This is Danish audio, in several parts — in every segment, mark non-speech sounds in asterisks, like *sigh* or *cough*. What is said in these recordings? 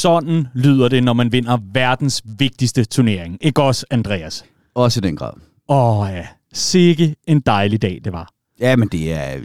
sådan lyder det, når man vinder verdens vigtigste turnering. Ikke også, Andreas? Også i den grad. Åh ja, sikke en dejlig dag det var. Ja, men det er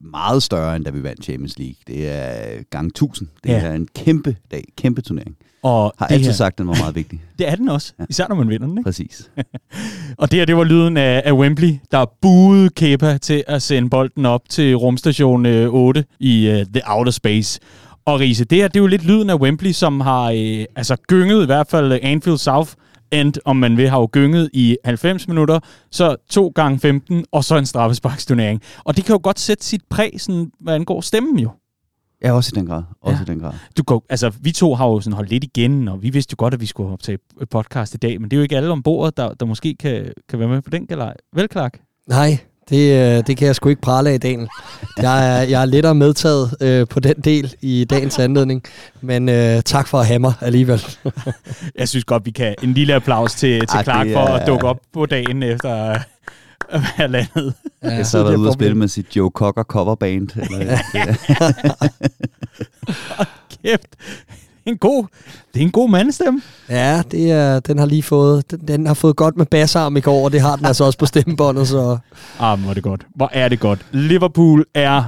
meget større, end da vi vandt Champions League. Det er gang 1000. Det Ja. er en kæmpe dag, kæmpe turnering. Og Har det altid her, sagt, at den var meget vigtig. *laughs* Det er den også, Ja. især når man vinder den. Ikke? Præcis. *laughs* Og det her, det var lyden af, af Wembley, der buede Kepa til at sende bolden op til rumstation øh, 8 i øh, The Outer Space. Og Riese, det her, det er jo lidt lyden af Wembley, som har øh, altså gynget, i hvert fald øh, Anfield South End, om man vil, har jo gynget i 90 minutter, så 2 gange 15 og så en straffesparksturnering. Og det kan jo godt sætte sit præg, sådan, hvad angår stemmen jo. Ja, også i den grad. Også Ja. i den grad. Du går, altså, vi to har jo sådan holdt lidt igen, og vi vidste jo godt, at vi skulle optage et podcast i dag, men det er jo ikke alle om bordet, der, der måske kan, kan være med på den galej. Vel, Clark? Nej, det, øh, det kan jeg sgu ikke prale af, Daniel. Jeg er, jeg er lettere medtaget øh, på den del i dagens anledning, men øh, tak for at have mig alligevel. *laughs* Jeg synes godt, vi kan en lille applaus til, til Ej, Clark det for er- at dukke op på dagen efter at være landet. Ja, Jeg så været ude og spille med sit Joe Cocker coverband. Eller, *laughs* Kæft. En god, det er en god mandestemme. Ja, det er, den har lige fået, den, den har fået godt med bassarm i går, og det har den altså også på stemmebåndet, så Ah, hvor er det godt. Hvor er det godt. Liverpool er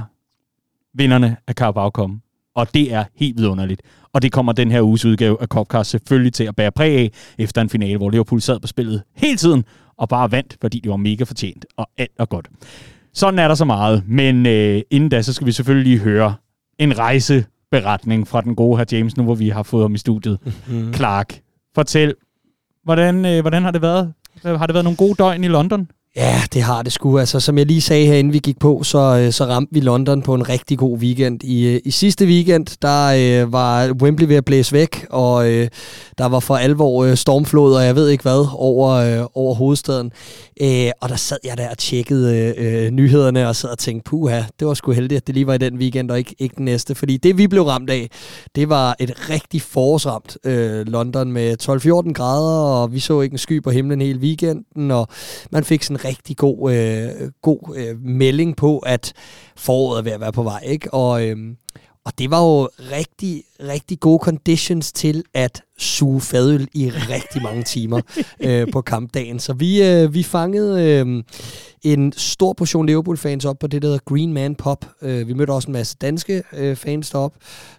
vinderne af Carabao Cup, og det er helt vidunderligt. Og det kommer den her uges udgave af Copcast selvfølgelig til at bære præg af, efter en finale, hvor Liverpool sad på spillet hele tiden, og bare vandt, fordi det var mega fortjent, og alt er godt. Sådan er der så meget, men øh, inden da, så skal vi selvfølgelig høre en rejseberetning fra den gode her James, nu hvor vi har fået ham i studiet. mm. Clark, fortæl, hvordan, øh, hvordan har det været? Har det været nogle gode døgn i London? Ja, det har det sgu. Altså, som jeg lige sagde her, inden vi gik på, så, øh, så ramte vi London på en rigtig god weekend. I, øh, i sidste weekend, der øh, var Wembley ved at blæse væk, og øh, der var for alvor øh, stormflod, og jeg ved ikke hvad, over, øh, over hovedstaden. Øh, og der sad jeg der og tjekkede øh, nyhederne, og sad og tænkte, puha, det var sgu heldigt, at det lige var i den weekend, og ikke, ikke den næste. Fordi det, vi blev ramt af, det var et rigtig forårsramt øh, London med 12-14 grader, og vi så ikke en sky på himlen hele weekenden, og man fik sådan en rigtig god, øh, god øh, melding på, at foråret er ved at være på vej. Ikke? Og, øh, og det var jo rigtig, rigtig gode conditions til at suge fadøl i rigtig mange timer *laughs* øh, på kampdagen. Så vi, øh, vi fangede øh, en stor portion Liverpool-fans op på det, der hedder Green Man Pop. Øh, vi mødte også en masse danske øh, fans derop,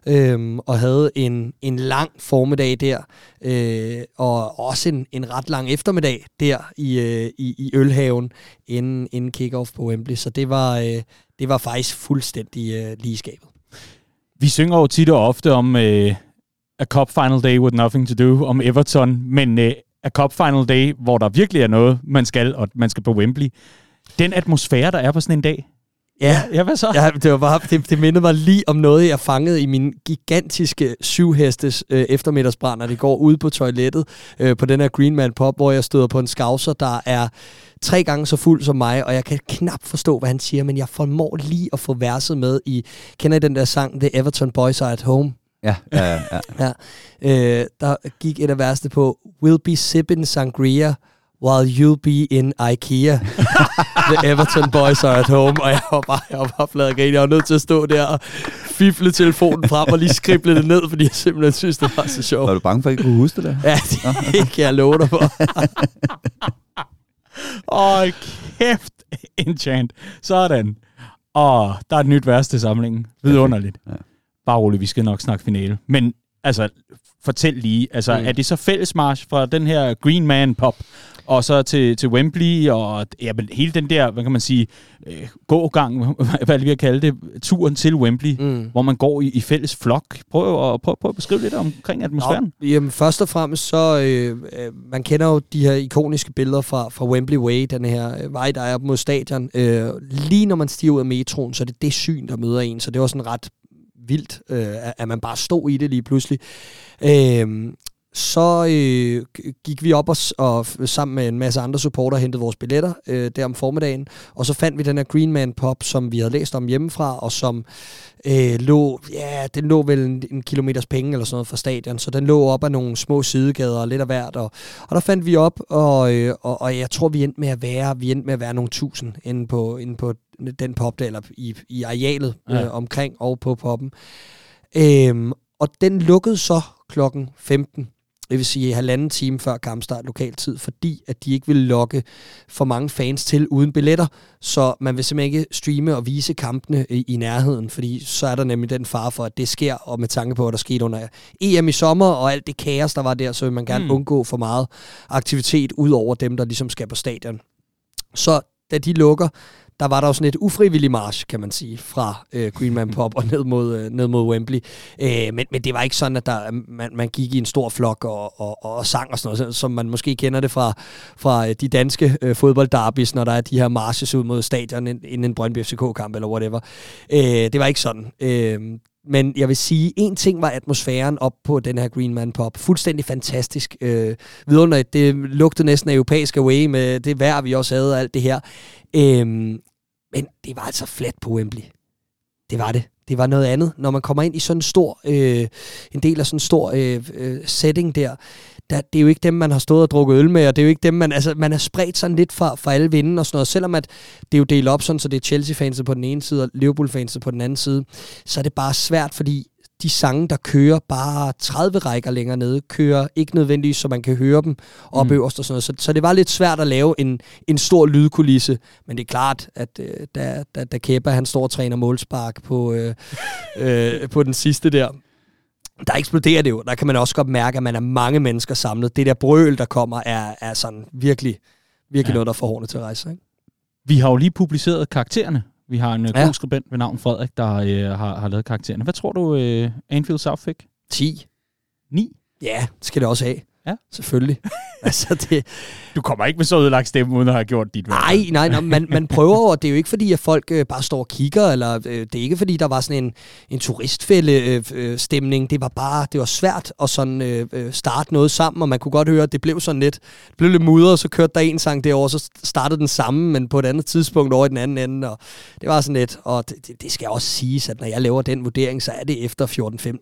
øh, og havde en, en lang formiddag der, øh, og også en, en ret lang eftermiddag der i, øh, i, i Ølhaven, inden, inden kick-off på Wembley. Så det var, øh, det var faktisk fuldstændig øh, lige i skabet. Vi synger jo tit og ofte om øh, A Cup Final Day with Nothing to Do, om Everton, men øh, A Cup Final Day, hvor der virkelig er noget, man skal, og man skal på Wembley. Den atmosfære, der er på sådan en dag. Ja, Ja, hvad så? Ja, det, var bare, det, det mindede mig lige om noget, jeg fangede i min gigantiske syvhestes øh, eftermiddagsbrænder. Det går ud på toilettet øh, på den her Green Man Pop, hvor jeg støder på en skavser, der er tre gange så fuld som mig, og jeg kan knap forstå, hvad han siger, men jeg formår lige at få verset med i, kender I den der sang, The Everton Boys Are At Home? ja, ja, ja. Ja. *laughs* Øh, der gik et af værste på, We'll be sipping sangria, while you'll be in IKEA. *laughs* The Everton boys are at home. Og jeg var bare, jeg var bare flad grin. Jeg var nødt til at stå der og fifle telefonen frem og lige skrible det ned, fordi jeg simpelthen synes, det var så sjovt. Var du bange for, at ikke kunne huske det der? Ja, *laughs* det kan jeg love dig for. Åh, kæft, enchant. Sådan. Åh, der er et nyt værste samlingen. Vidunderligt. Ja. Bare roligt, vi skal nok snakke finale. Men altså, fortæl lige, altså, Mm. er det så fællesmarsch fra den her Green Man Pop, og så til, til Wembley, og ja, men hele den der, hvad kan man sige, øh, gågang, *laughs* hvad vi har kaldt det, turen til Wembley, Mm. hvor man går i, i fælles flok. Prøv at, prøv, prøv at beskrive lidt omkring atmosfæren. Nå, jamen, først og fremmest så, øh, øh, man kender jo de her ikoniske billeder fra, fra Wembley Way, den her øh, vej, der er op mod stadion. Øh, lige når man stiger ud af metroen, så er det det syn, der møder en, så det var sådan ret vildt, øh, at- man bare stod i det lige pludselig. Øh, så øh, gik vi op og, og sammen med en masse andre supporter hentede vores billetter øh, der om formiddagen, og så fandt vi den her Green Man Pop, som vi havde læst om hjemmefra, og som øh, lå, ja, den lå vel en, en kilometers penge eller sådan noget fra stadion, så den lå op ad nogle små sidegader og lidt af hvert, og, og der fandt vi op, og, øh, og, og jeg tror, vi endte med at være, vi endte med at være nogle tusind inde på, inde på den pop der, eller i, i arealet Ja. øh, omkring og på poppen. Øhm, og den lukkede så klokken 15 det vil sige halvanden time før kampstart lokal tid, fordi at de ikke vil lokke for mange fans til uden billetter, så man vil simpelthen ikke streame og vise kampene i, i nærheden, fordi så er der nemlig den fare for, at det sker, og med tanke på, at der skete under EM i sommer, og alt det kaos, der var der, så vil man gerne mm. undgå for meget aktivitet ud over dem, der ligesom skal på stadion. Så da de lukker, der var der jo sådan et ufrivillig march, kan man sige, fra øh, Greenman Pop og ned mod, øh, ned mod Wembley. Øh, men, men det var ikke sådan, at der, man, man gik i en stor flok og, og, og sang og sådan noget, som man måske kender det fra, fra øh, de danske øh, fodboldderbys, når der er de her marches ud mod stadion inden en Brøndby FCK-kamp eller whatever. Øh, det var ikke sådan. Øh, men jeg vil sige, en ting var atmosfæren op på den her Green Man Pop. Fuldstændig fantastisk. Øh, vidunderligt. Det lugtede næsten af europæisk away med det vejr, vi også havde og alt det her. Øh, men det var altså flat på Wembley. Det var det. Det var noget andet. Når man kommer ind i sådan en stor, øh, en del af sådan en stor øh, øh, setting der, der, det er jo ikke dem, man har stået og drukket øl med, og det er jo ikke dem, man, altså, man er spredt sådan lidt for, for alle vinden og sådan noget. Selvom at det er jo delt op sådan, så det er Chelsea-fans på den ene side og Liverpool-fans på den anden side, så er det bare svært, fordi de sange, der kører bare 30 rækker længere nede, kører ikke nødvendigvis, så man kan høre dem op mm. øverst og sådan noget. Så, så det var lidt svært at lave en, en stor lydkulisse, men det er klart, at øh, da, da, da Kepa, han står og træner målspark på, øh, *laughs* øh, på den sidste der, der eksploderer det jo. Der kan man også godt mærke, at man er mange mennesker samlet. Det der brøl, der kommer, er, er sådan virkelig, virkelig ja. noget, der får hårene til at rejse. Ikke? Vi har jo lige publiceret karaktererne. Vi har en øh, ja. god skribent ved navn Frederik, der øh, har, har lavet karaktererne. Hvad tror du, øh, Anfield South fik? 10. 9? Ja, det skal det også have. Ja. Selvfølgelig. *laughs* altså, det... Du kommer ikke med så ødelagt stemme, uden at have gjort dit valg. Nej, nej, nej man, man prøver over. Det er jo ikke fordi, at folk øh, bare står og kigger, eller øh, det er ikke fordi, der var sådan en, en turistfælde øh, øh, stemning. Det var bare, det var svært at sådan øh, øh, starte noget sammen, og man kunne godt høre, at det blev sådan lidt, det blev lidt mudret, så kørte der en sang derovre, så startede den samme, men på et andet tidspunkt over i den anden ende, og det var sådan lidt, og det, det, det skal også siges, at når jeg laver den vurdering, så er det efter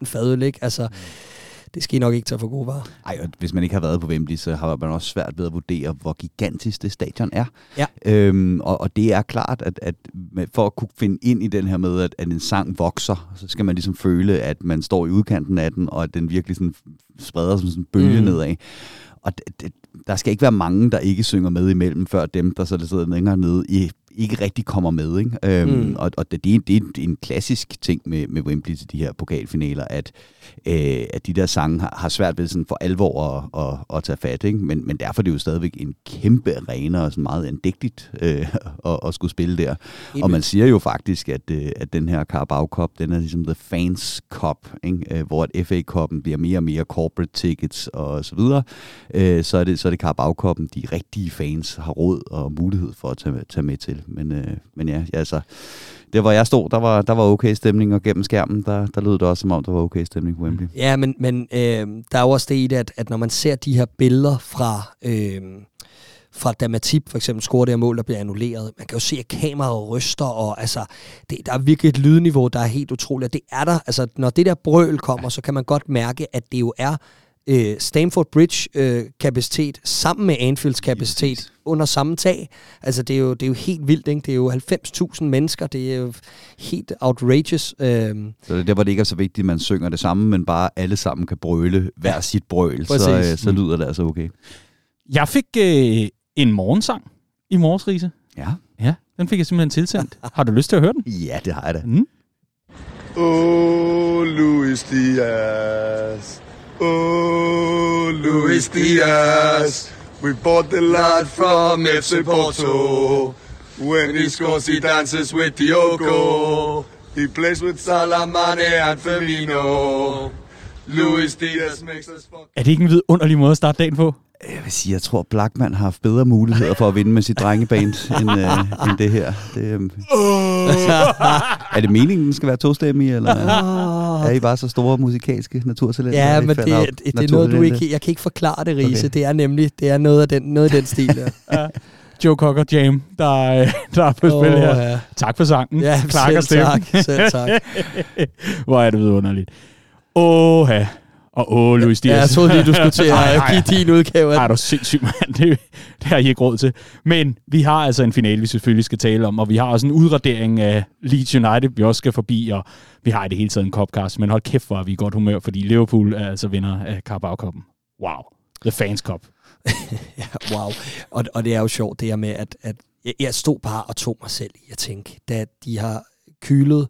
14-15 fadøl, ikke? Altså, mm det skal I nok ikke tage for gode varer. Ej, og hvis man ikke har været på Wembley, så har man også svært ved at vurdere, hvor gigantisk det stadion er. Ja. Øhm, og, og det er klart, at, at for at kunne finde ind i den her med, at, at en sang vokser, så skal man ligesom føle, at man står i udkanten af den, og at den virkelig sådan spreder som sådan en bølge mm. nedad. Og det, det, der skal ikke være mange, der ikke synger med imellem, før dem, der så der sidder længere nede i ikke rigtig kommer med. Ikke? Øhm, mm. Og, og det, det, er, det er en klassisk ting med, med Wembley til de her pokalfinaler, at, øh, at de der sange har, har svært ved sådan for alvor at, at, at tage fat. Ikke? Men, men derfor er det jo stadigvæk en kæmpe arena og sådan meget andægtigt øh, at, at skulle spille der. Amen. Og man siger jo faktisk, at, øh, at den her Carabao Cup, den er ligesom The Fans Cup, ikke? Øh, hvor at FA-koppen bliver mere og mere corporate tickets og så videre. Øh, så er det, så er det Carabao Cup'en, de rigtige fans har råd og mulighed for at tage, tage med til. Men, øh, men ja, altså, der hvor jeg stod, der var, der var okay stemning, og gennem skærmen, der, der lød det også som om, der var okay stemning på Wembley. Ja, men, men øh, der er jo også det i det, at, at når man ser de her billeder fra... Øh, fra da Matip for eksempel scorer det her mål, der bliver annulleret. Man kan jo se, at kameraet ryster, og altså, det, der er virkelig et lydniveau, der er helt utroligt. Det er der, altså, når det der brøl kommer, så kan man godt mærke, at det jo er øh, Stamford Bridge-kapacitet øh, sammen med Anfields kapacitet yes. Under samme tag. Altså, det er jo, det er jo helt vildt, ikke? Det er jo 90.000 mennesker. Det er jo helt outrageous. Øh. Så det er der, hvor det ikke er så vigtigt, at man synger det samme, men bare alle sammen kan brøle hver ja. sit brøl, så, øh, så lyder det altså okay. Jeg fik øh, en morgensang i morges, Riese. Ja. Ja, den fik jeg simpelthen tilsendt. *laughs* har du lyst til at høre den? Ja, det har jeg da. Mm. Oh, Luis Diaz. Oh, Luis Diaz. We bought the lad from FC Porto. When he scores, he dances with Diogo. He plays with Salamane and Firmino. Luis Diaz makes us fuck. Er det ikke en vidunderlig måde at starte dagen på? Jeg vil sige, jeg tror, Blackman har haft bedre muligheder for at vinde med sit drengeband, *laughs* end, øh, end det her. Det, øh, *laughs* er det meningen, den skal være tostemmig, eller er I bare så store musikalske naturtalenter? Ja, men det, det, det er noget, du ikke... Jeg kan ikke forklare det, Riese. Okay. Det er nemlig det er noget af den, noget af den stil der. ja. *laughs* Joe Cocker Jam, der, der er på oh, spil her. Ja. Tak for sangen. Ja, Clark selv tak. Selv tak. Hvor er det vidunderligt. Åh, ja. Og åh, Luis Diaz. Ja, jeg troede lige, du skulle til *laughs* at give din udgave. Ej, er du sindssygt, mand. Det, det har I ikke råd til. Men vi har altså en finale, vi selvfølgelig skal tale om, og vi har også en udradering af Leeds United, vi også skal forbi, og vi har i det hele taget en copcast, men hold kæft, hvor er vi i godt humør, fordi Liverpool er altså vinder af Carabao Cup'en. Wow. The Fans Cup. *laughs* ja, wow. Og, og det er jo sjovt, det her med, at, at jeg, jeg stod bare og tog mig selv i at tænke, da de har kylet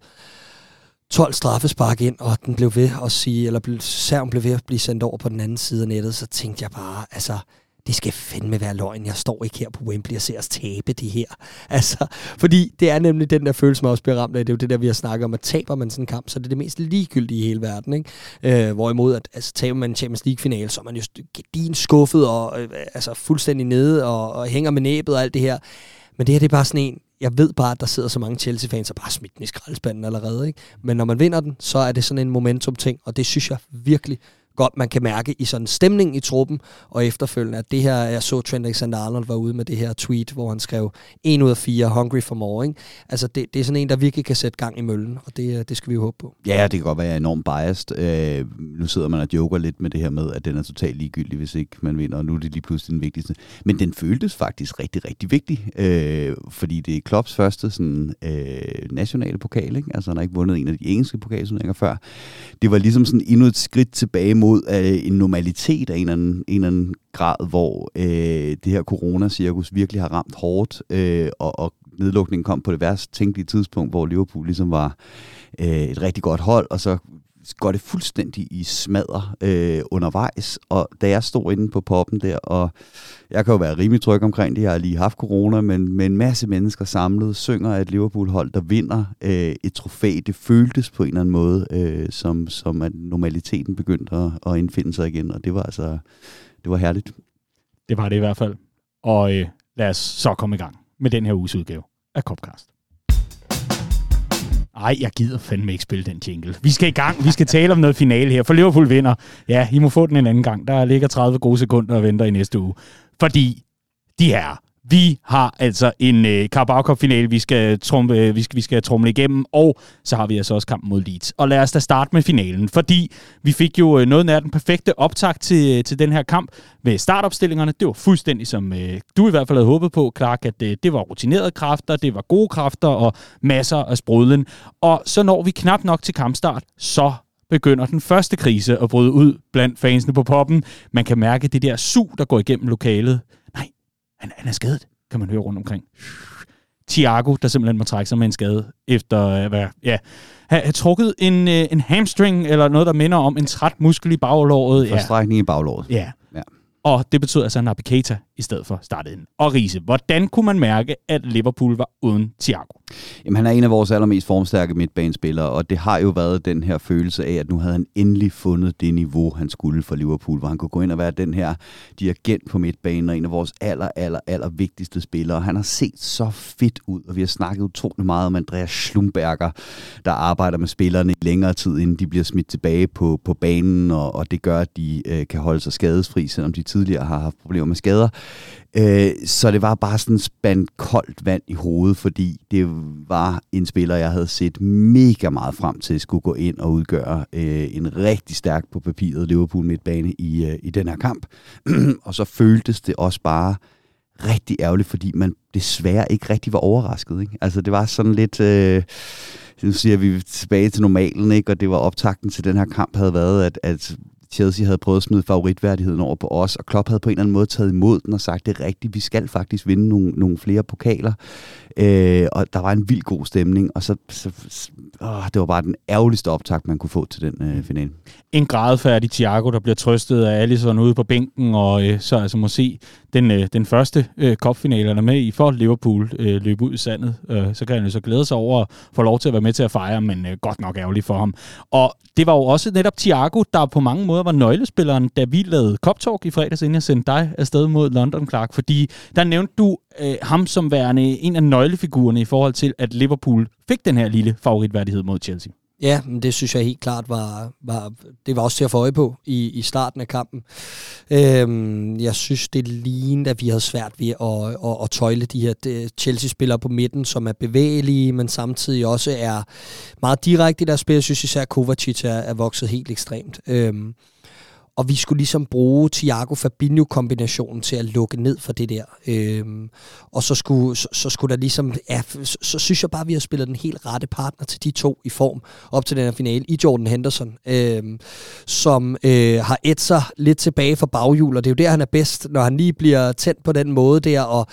12 straffespark ind, og den blev ved at sige, eller serven blev ved at blive sendt over på den anden side af nettet, så tænkte jeg bare, altså, det skal fandme være løgn. Jeg står ikke her på Wembley og ser os tabe det her. *laughs* Altså, fordi det er nemlig den der følelse, man også bliver ramt af. Det er jo det der, vi har snakket om, at taber man sådan en kamp, så det er det mest ligegyldige i hele verden. Ikke? Øh, hvorimod, at altså, taber man en Champions League-finale, så er man jo din skuffet og øh, altså, fuldstændig nede og, og hænger med næbet og alt det her. Men det her, det er bare sådan en, jeg ved bare, at der sidder så mange Chelsea-fans, og bare smidt den i skraldespanden allerede. Ikke? Men når man vinder den, så er det sådan en momentum-ting, og det synes jeg virkelig godt, man kan mærke i sådan stemningen stemning i truppen, og efterfølgende, at det her, jeg så Trent Alexander-Arnold var ude med det her tweet, hvor han skrev, 1 ud af 4, hungry for more, ikke? Altså, det, det er sådan en, der virkelig kan sætte gang i møllen, og det, det skal vi jo håbe på. Ja, det kan godt være, jeg er enormt biased. Øh, nu sidder man og joker lidt med det her med, at den er totalt ligegyldig, hvis ikke man vinder, og nu er det lige pludselig den vigtigste. Men den føltes faktisk rigtig, rigtig vigtig, øh, fordi det er Klopps første sådan, øh, nationale pokal, ikke? Altså, han har ikke vundet en af de engelske pokalturneringer før. Det var ligesom sådan endnu et skridt tilbage mod øh, en normalitet af en eller anden, en eller anden grad, hvor øh, det her coronacirkus virkelig har ramt hårdt, øh, og, og nedlukningen kom på det værste tænkelige tidspunkt, hvor Liverpool ligesom var øh, et rigtig godt hold, og så går det fuldstændig i smadder øh, undervejs. Og da jeg stod inde på poppen der, og jeg kan jo være rimelig tryg omkring det, jeg har lige haft corona, men med en masse mennesker samlet, synger et Liverpool-hold, der vinder øh, et trofæ. Det føltes på en eller anden måde, øh, som, som at normaliteten begyndte at, at indfinde sig igen, og det var altså, det var herligt. Det var det i hvert fald. Og øh, lad os så komme i gang med den her uges udgave af Copcast. Nej, jeg gider fandme ikke spille den jingle. Vi skal i gang. Vi skal tale om noget finale her, for Liverpool vinder. Ja, I må få den en anden gang. Der ligger 30 gode sekunder og venter i næste uge. Fordi de er vi har altså en øh, Carabao Cup-finale, vi skal, trumle, øh, vi, skal, vi skal trumle igennem, og så har vi altså også kampen mod Leeds. Og lad os da starte med finalen, fordi vi fik jo øh, noget af den perfekte optag til, øh, til den her kamp med startopstillingerne. Det var fuldstændig som øh, du i hvert fald havde håbet på, Clark, at øh, det var rutinerede kræfter, det var gode kræfter og masser af sprudlen. Og så når vi knap nok til kampstart, så begynder den første krise at bryde ud blandt fansene på poppen. Man kan mærke det der sug, der går igennem lokalet han, han er skadet, kan man høre rundt omkring. Thiago, der simpelthen må trække sig med en skade, efter øh, hvad, ja, have trukket en, øh, en hamstring, eller noget, der minder om en træt muskel i baglåret. Forstrækning ja. i baglåret. Ja. ja. Og det betyder altså, at Naby Keita i stedet for startede ind. Og Riese, hvordan kunne man mærke, at Liverpool var uden Thiago? Jamen, han er en af vores allermest formstærke midtbanespillere, og det har jo været den her følelse af, at nu havde han endelig fundet det niveau, han skulle for Liverpool, hvor han kunne gå ind og være den her dirigent på midtbanen, og en af vores aller, aller, aller vigtigste spillere. Han har set så fedt ud, og vi har snakket utrolig meget om Andreas Schlumberger, der arbejder med spillerne i længere tid, inden de bliver smidt tilbage på, på banen, og, og det gør, at de øh, kan holde sig skadesfri, selvom de tidligere har haft problemer med skader. Øh, så det var bare sådan spændt koldt vand i hovedet, fordi det var en spiller, jeg havde set mega meget frem til, skulle gå ind og udgøre øh, en rigtig stærk på papiret Liverpool midtbane i, øh, i den her kamp. *clears throat* og så føltes det også bare rigtig ærgerligt, fordi man desværre ikke rigtig var overrasket. Ikke? Altså det var sådan lidt... Øh, nu siger vi tilbage til normalen, ikke? og det var optakten til den her kamp havde været, at, at Chelsea havde prøvet at smide favoritværdigheden over på os, og Klopp havde på en eller anden måde taget imod den og sagt, det er rigtigt, vi skal faktisk vinde nogle, nogle flere pokaler. Øh, og der var en vild god stemning, og så, så åh, det var bare den ærgerligste optakt, man kunne få til den øh, finale. En gradfærdig Thiago, der bliver trøstet af Alisson ude på bænken, og øh, så altså må se den, øh, den første øh, kopfinale, med i for Liverpool øh, løbe ud i sandet. Øh, så kan han jo så glæde sig over at få lov til at være med til at fejre, men øh, godt nok ærgerligt for ham. Og det var jo også netop Thiago, der på mange måder var nøglespilleren, da vi lavede Cop Talk i fredags, inden jeg sendte dig afsted mod London, Clark. Fordi der nævnte du øh, ham som værende en af nøglefigurerne i forhold til, at Liverpool fik den her lille favoritværdighed mod Chelsea. Ja, men det synes jeg helt klart var, var det var også til at få øje på i, i starten af kampen. Øhm, jeg synes, det lignede, at vi havde svært ved at, at, at tøjle de her øh, Chelsea-spillere på midten, som er bevægelige, men samtidig også er meget direkte i deres spil. Jeg synes især, at Kovacic er, er vokset helt ekstremt. Øhm, og vi skulle ligesom bruge Thiago Fabinho-kombinationen til at lukke ned for det der. Øhm, og så skulle, så, så skulle der ligesom, ja, så, så synes jeg bare, at vi har spillet den helt rette partner til de to i form op til den her finale i Jordan Henderson, øhm, som øh, har et sig lidt tilbage for baghjul, og det er jo der, han er bedst, når han lige bliver tændt på den måde der, og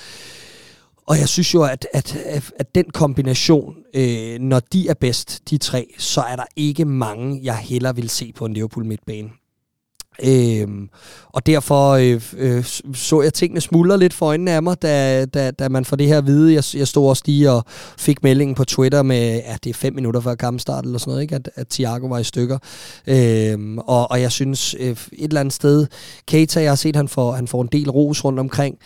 og jeg synes jo, at, at, at den kombination, øh, når de er bedst, de tre, så er der ikke mange, jeg heller vil se på en Liverpool midtbane. Øhm, og derfor øh, øh, så jeg tingene smuldre lidt for øjnene af mig, da, da, da man får det her at vide. Jeg, jeg stod også lige og fik meldingen på Twitter med, at det er fem minutter før kampstart eller sådan noget, ikke? At, at Thiago var i stykker. Øhm, og, og jeg synes øh, et eller andet sted, Keita, jeg har set, han får, han får en del ros rundt omkring.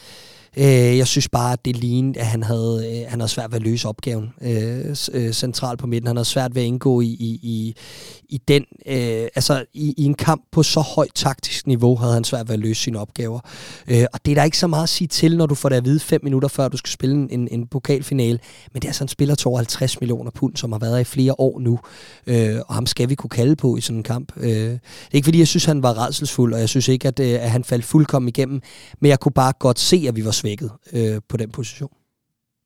Øh, jeg synes bare, at det lignede, at han havde, øh, han havde svært ved at løse opgaven øh, øh, centralt på midten. Han havde svært ved at indgå i, i, i, i den, øh, altså i, i en kamp på så højt taktisk niveau, havde han svært ved at løse sine opgaver. Øh, og det er der ikke så meget at sige til, når du får det at vide fem minutter før du skal spille en, en pokalfinale. Men det er altså en spiller til over 50 millioner pund, som har været i flere år nu. Øh, og ham skal vi kunne kalde på i sådan en kamp. Øh, det er ikke fordi, jeg synes, han var redselsfuld, og jeg synes ikke, at, øh, at han faldt fuldkommen igennem. Men jeg kunne bare godt se, at vi var svækket øh, på den position.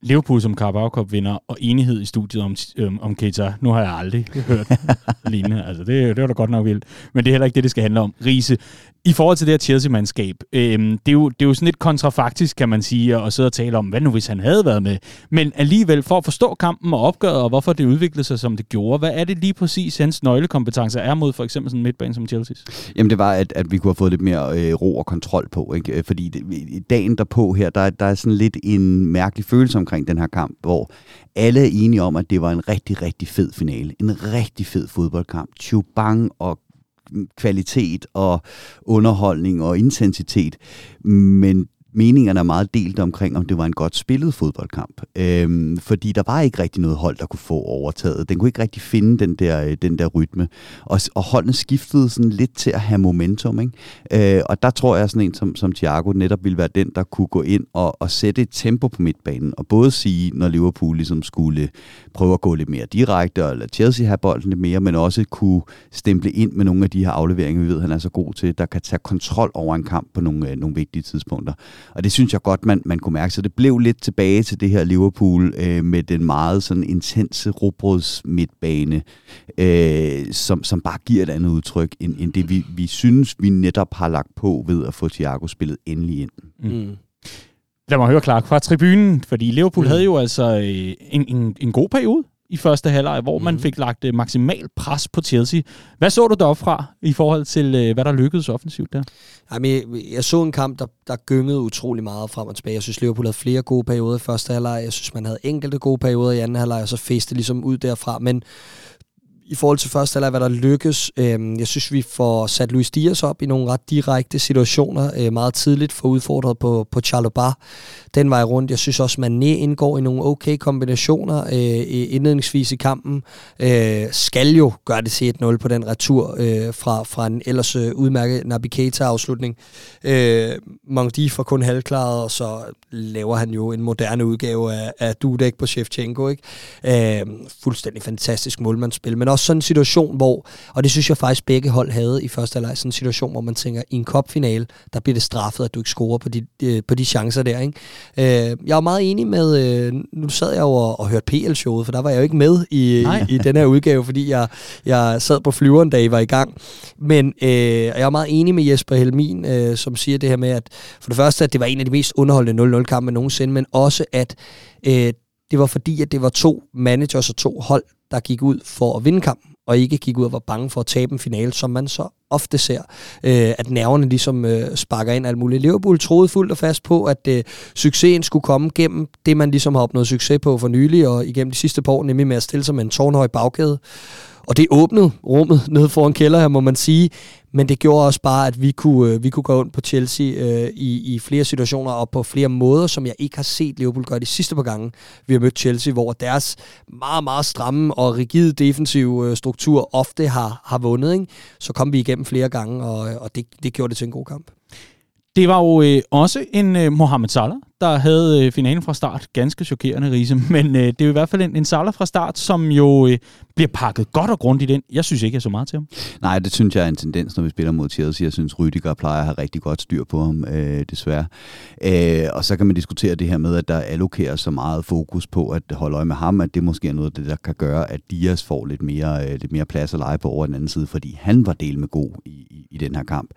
Liverpool som Carabao Cup vinder, og enighed i studiet om, øhm, om Keita. Nu har jeg aldrig hørt *laughs* lignende. Altså, det, det var da godt nok vildt. Men det er heller ikke det, det skal handle om. Riese, i forhold til det her Chelsea-mandskab, øhm, det, er jo, det er jo sådan lidt kontrafaktisk, kan man sige, at sidde og tale om, hvad nu hvis han havde været med. Men alligevel, for at forstå kampen og opgøret, og hvorfor det udviklede sig, som det gjorde, hvad er det lige præcis, hans nøglekompetencer er mod for eksempel sådan en midtbane som Chelsea's? Jamen det var, at, at vi kunne have fået lidt mere øh, ro og kontrol på. Ikke? Fordi det, dagen derpå her, der, der er sådan lidt en mærkelig følelse omkring den her kamp, hvor alle er enige om, at det var en rigtig, rigtig fed finale. En rigtig fed fodboldkamp. Chubang og kvalitet og underholdning og intensitet. Men meningerne er meget delt omkring, om det var en godt spillet fodboldkamp. Øhm, fordi der var ikke rigtig noget hold, der kunne få overtaget. Den kunne ikke rigtig finde den der, øh, den der rytme. Og, og holdene skiftede sådan lidt til at have momentum. Ikke? Øh, og der tror jeg, sådan en som, som Thiago netop ville være den, der kunne gå ind og, og sætte et tempo på midtbanen. Og både sige, når Liverpool ligesom skulle prøve at gå lidt mere direkte, og lade Chelsea have bolden lidt mere, men også kunne stemple ind med nogle af de her afleveringer, vi ved, han er så god til, der kan tage kontrol over en kamp på nogle, øh, nogle vigtige tidspunkter. Og det synes jeg godt, man, man kunne mærke. Så det blev lidt tilbage til det her Liverpool øh, med den meget sådan intense robrøds midtbane, øh, som, som bare giver et andet udtryk, end, end det vi, vi synes, vi netop har lagt på ved at få Thiago spillet endelig ind. Mm. Lad mig høre, Clark, fra tribunen, fordi Liverpool mm. havde jo altså øh, en, en, en god periode i første halvleg, hvor mm. man mhm. fik lagt uh, maksimal pres på Chelsea. Hvad så du deroppe fra i forhold til, uh, hvad der lykkedes offensivt der? Jamen, jeg, jeg så en kamp, der, der gyngede utrolig meget frem og tilbage. Jeg synes, Liverpool havde flere gode perioder i første halvleg. Jeg synes, man havde enkelte gode perioder i anden halvleg, og så fæste ligesom ud derfra. Men i forhold til første halvleg, hvad der lykkes. Øh, jeg synes, vi får sat Luis Dias op i nogle ret direkte situationer øh, meget tidligt, for udfordret på, på Charlobar. Den vej rundt. Jeg synes også, Mané indgår i nogle okay kombinationer øh, indledningsvis i kampen. Øh, skal jo gøre det til 1-0 på den retur øh, fra, fra en ellers øh, udmærket Nabi Keita-afslutning. Øh, Mangdi får kun halvklaret, og så laver han jo en moderne udgave af, af Dudek på Shevchenko. Ikke? Øh, fuldstændig fantastisk målmandsspil, men også sådan en situation, hvor, og det synes jeg faktisk begge hold havde i første halvleg, sådan en situation, hvor man tænker, i en kopfinale, der bliver det straffet, at du ikke scorer på de, øh, på de chancer der. Ikke? Øh, jeg er meget enig med, øh, nu sad jeg jo og, og hørte PL-showet, for der var jeg jo ikke med i, i, i den her udgave, fordi jeg, jeg sad på flyveren, da I var i gang. Men øh, jeg er meget enig med Jesper Helmin, øh, som siger det her med, at for det første, at det var en af de mest underholdende 0-0-kampe nogensinde, men også at øh, det var fordi, at det var to managers og to hold, der gik ud for at vinde kampen, og ikke gik ud og var bange for at tabe en finale, som man så ofte ser, øh, at nerverne ligesom øh, sparker ind alt muligt. Liverpool troede fuldt og fast på, at øh, succesen skulle komme gennem det, man ligesom har opnået succes på for nylig, og igennem de sidste par år, nemlig med at stille sig med en tårnhøj bagkæde. Og det åbnede rummet nede foran kælder her, må man sige. Men det gjorde også bare, at vi kunne, øh, vi kunne gå ind på Chelsea øh, i, i flere situationer og på flere måder, som jeg ikke har set Liverpool gøre de sidste par gange, vi har mødt Chelsea, hvor deres meget, meget stramme og rigide defensive øh, struktur ofte har, har vundet. Ikke? Så kom vi igennem flere gange, og, øh, og det, det gjorde det til en god kamp. Det var jo øh, også en øh, Mohamed Salah, der havde øh, finalen fra start. Ganske chokerende, Riese. *laughs* Men øh, det er jo i hvert fald en, en Salah fra start, som jo øh, bliver pakket godt og grundigt ind. Jeg synes ikke, jeg så meget til ham. Nej, det synes jeg er en tendens, når vi spiller mod Chelsea. Jeg synes, Rydiger plejer at have rigtig godt styr på ham, øh, desværre. Øh, og så kan man diskutere det her med, at der allokerer så meget fokus på at holde øje med ham, at det måske er noget af det, der kan gøre, at Dias får lidt mere, øh, lidt mere plads at lege på over den anden side, fordi han var del med god i, i, i den her kamp.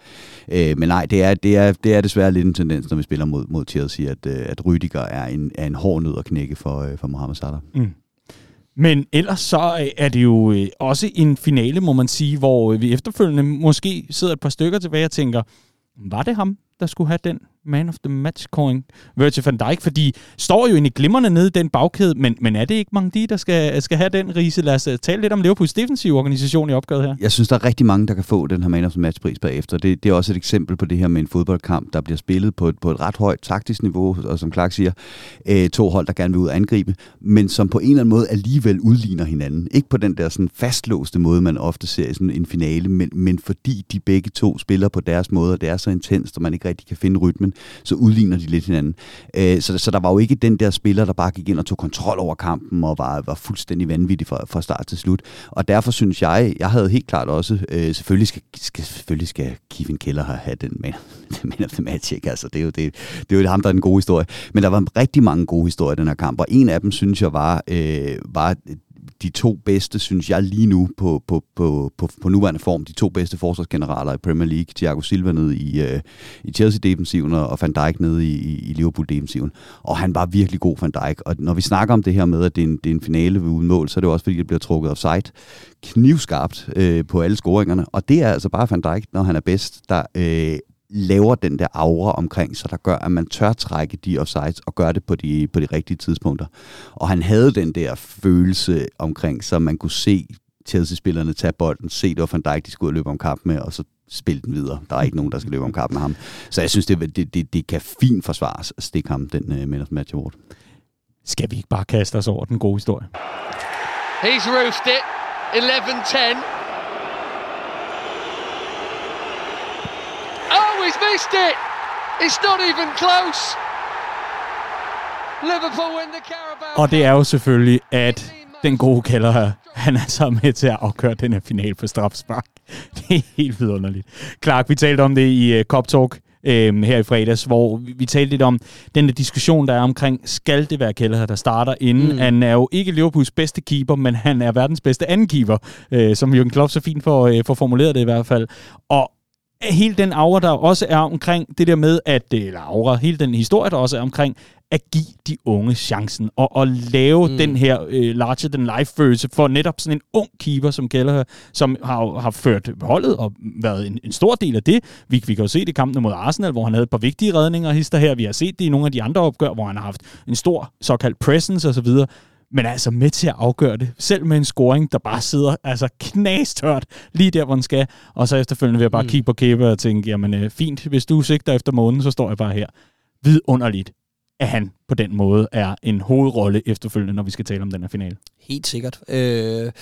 Øh, men nej, det er, det, er, det er desværre lidt en tendens, når vi spiller mod, mod Chelsea, at, Øh, at Rydiger er en, er en hård nød at knække for, øh, for Mohamed Salah. Mm. Men ellers så øh, er det jo også en finale, må man sige, hvor vi efterfølgende måske sidder et par stykker tilbage og tænker, var det ham, der skulle have den man of the match coin, Virgil van Dijk, fordi står jo egentlig glimrende nede i den bagkæde, men, men er det ikke mange der skal, skal have den rise? Lad os øh, tale lidt om Liverpools defensive organisation i opgøret her. Jeg synes, der er rigtig mange, der kan få den her man of the match pris bagefter. Det, det er også et eksempel på det her med en fodboldkamp, der bliver spillet på et, på et ret højt taktisk niveau, og som Clark siger, øh, to hold, der gerne vil ud og angribe, men som på en eller anden måde alligevel udligner hinanden. Ikke på den der sådan fastlåste måde, man ofte ser i sådan en finale, men, men fordi de begge to spiller på deres måde, og det er så intenst, og man ikke rigtig kan finde rytmen, så udligner de lidt hinanden. Øh, så, så der var jo ikke den der spiller, der bare gik ind og tog kontrol over kampen og var, var fuldstændig vanvittig fra, fra start til slut. Og derfor synes jeg, jeg havde helt klart også, øh, selvfølgelig, skal, skal, selvfølgelig skal Kevin Keller have den man, *laughs* man of the match, ikke? Altså, det, er jo, det, det er jo ham, der er den gode historie. Men der var rigtig mange gode historier i den her kamp, og en af dem, synes jeg, var, øh, var de to bedste, synes jeg lige nu på, på, på, på, på nuværende form, de to bedste forsvarsgeneraler i Premier League, Thiago Silva nede i, øh, i Chelsea-defensiven og Van Dijk nede i, i Liverpool-defensiven. Og han var virkelig god, Van Dijk. Og når vi snakker om det her med, at det er en, det er en finale uden mål, så er det også fordi, det bliver trukket offside knivskarpt øh, på alle scoringerne. Og det er altså bare Van Dijk, når han er bedst, der øh, laver den der aura omkring sig, der gør, at man tør trække de offsides og gøre det på de, på de rigtige tidspunkter. Og han havde den der følelse omkring, så man kunne se Chelsea-spillerne tage bolden, se det var Van Dijk, de skulle løbe om kamp med, og så spille den videre. Der er ikke nogen, der skal løbe om kamp med ham. Så jeg synes, det, det, det, det kan fint forsvares at stikke ham den uh, Man of Match Award. Skal vi ikke bare kaste os over den gode historie? He's roofed it. 11-10. He's missed it! It's not even close! Liverpool win the Carabao Og det er jo selvfølgelig, at den gode kælder her, han er så med til at afgøre den her final på strafspark. *laughs* Det er helt vidunderligt. Clark, vi talte om det i uh, Cop Talk øh, her i fredags, hvor vi, vi talte lidt om den der diskussion, der er omkring, skal det være Kælder, der starter inden? Mm. Han er jo ikke Liverpools bedste keeper, men han er verdens bedste anden keeper, øh, som Jürgen Klopp så fint får, øh, får formuleret det i hvert fald. Og hele den aura, der også er omkring det der med, at, eller aura, hele den historie, der også er omkring, at give de unge chancen, og, og lave mm. den her øh, larger-than-life-følelse for netop sådan en ung keeper som Gallagher, som har, har ført holdet og været en, en stor del af det. Vi, vi kan jo se det i kampen mod Arsenal, hvor han havde et par vigtige redninger hister her. Vi har set det i nogle af de andre opgør, hvor han har haft en stor såkaldt presence osv men altså med til at afgøre det. Selv med en scoring, der bare sidder altså knastørt lige der, hvor den skal. Og så efterfølgende vil jeg bare mm. kigge på kæbe og tænke, jamen øh, fint, hvis du sigter efter månen, så står jeg bare her. Vidunderligt, at han på den måde er en hovedrolle efterfølgende, når vi skal tale om den her finale. Helt sikkert. Øh,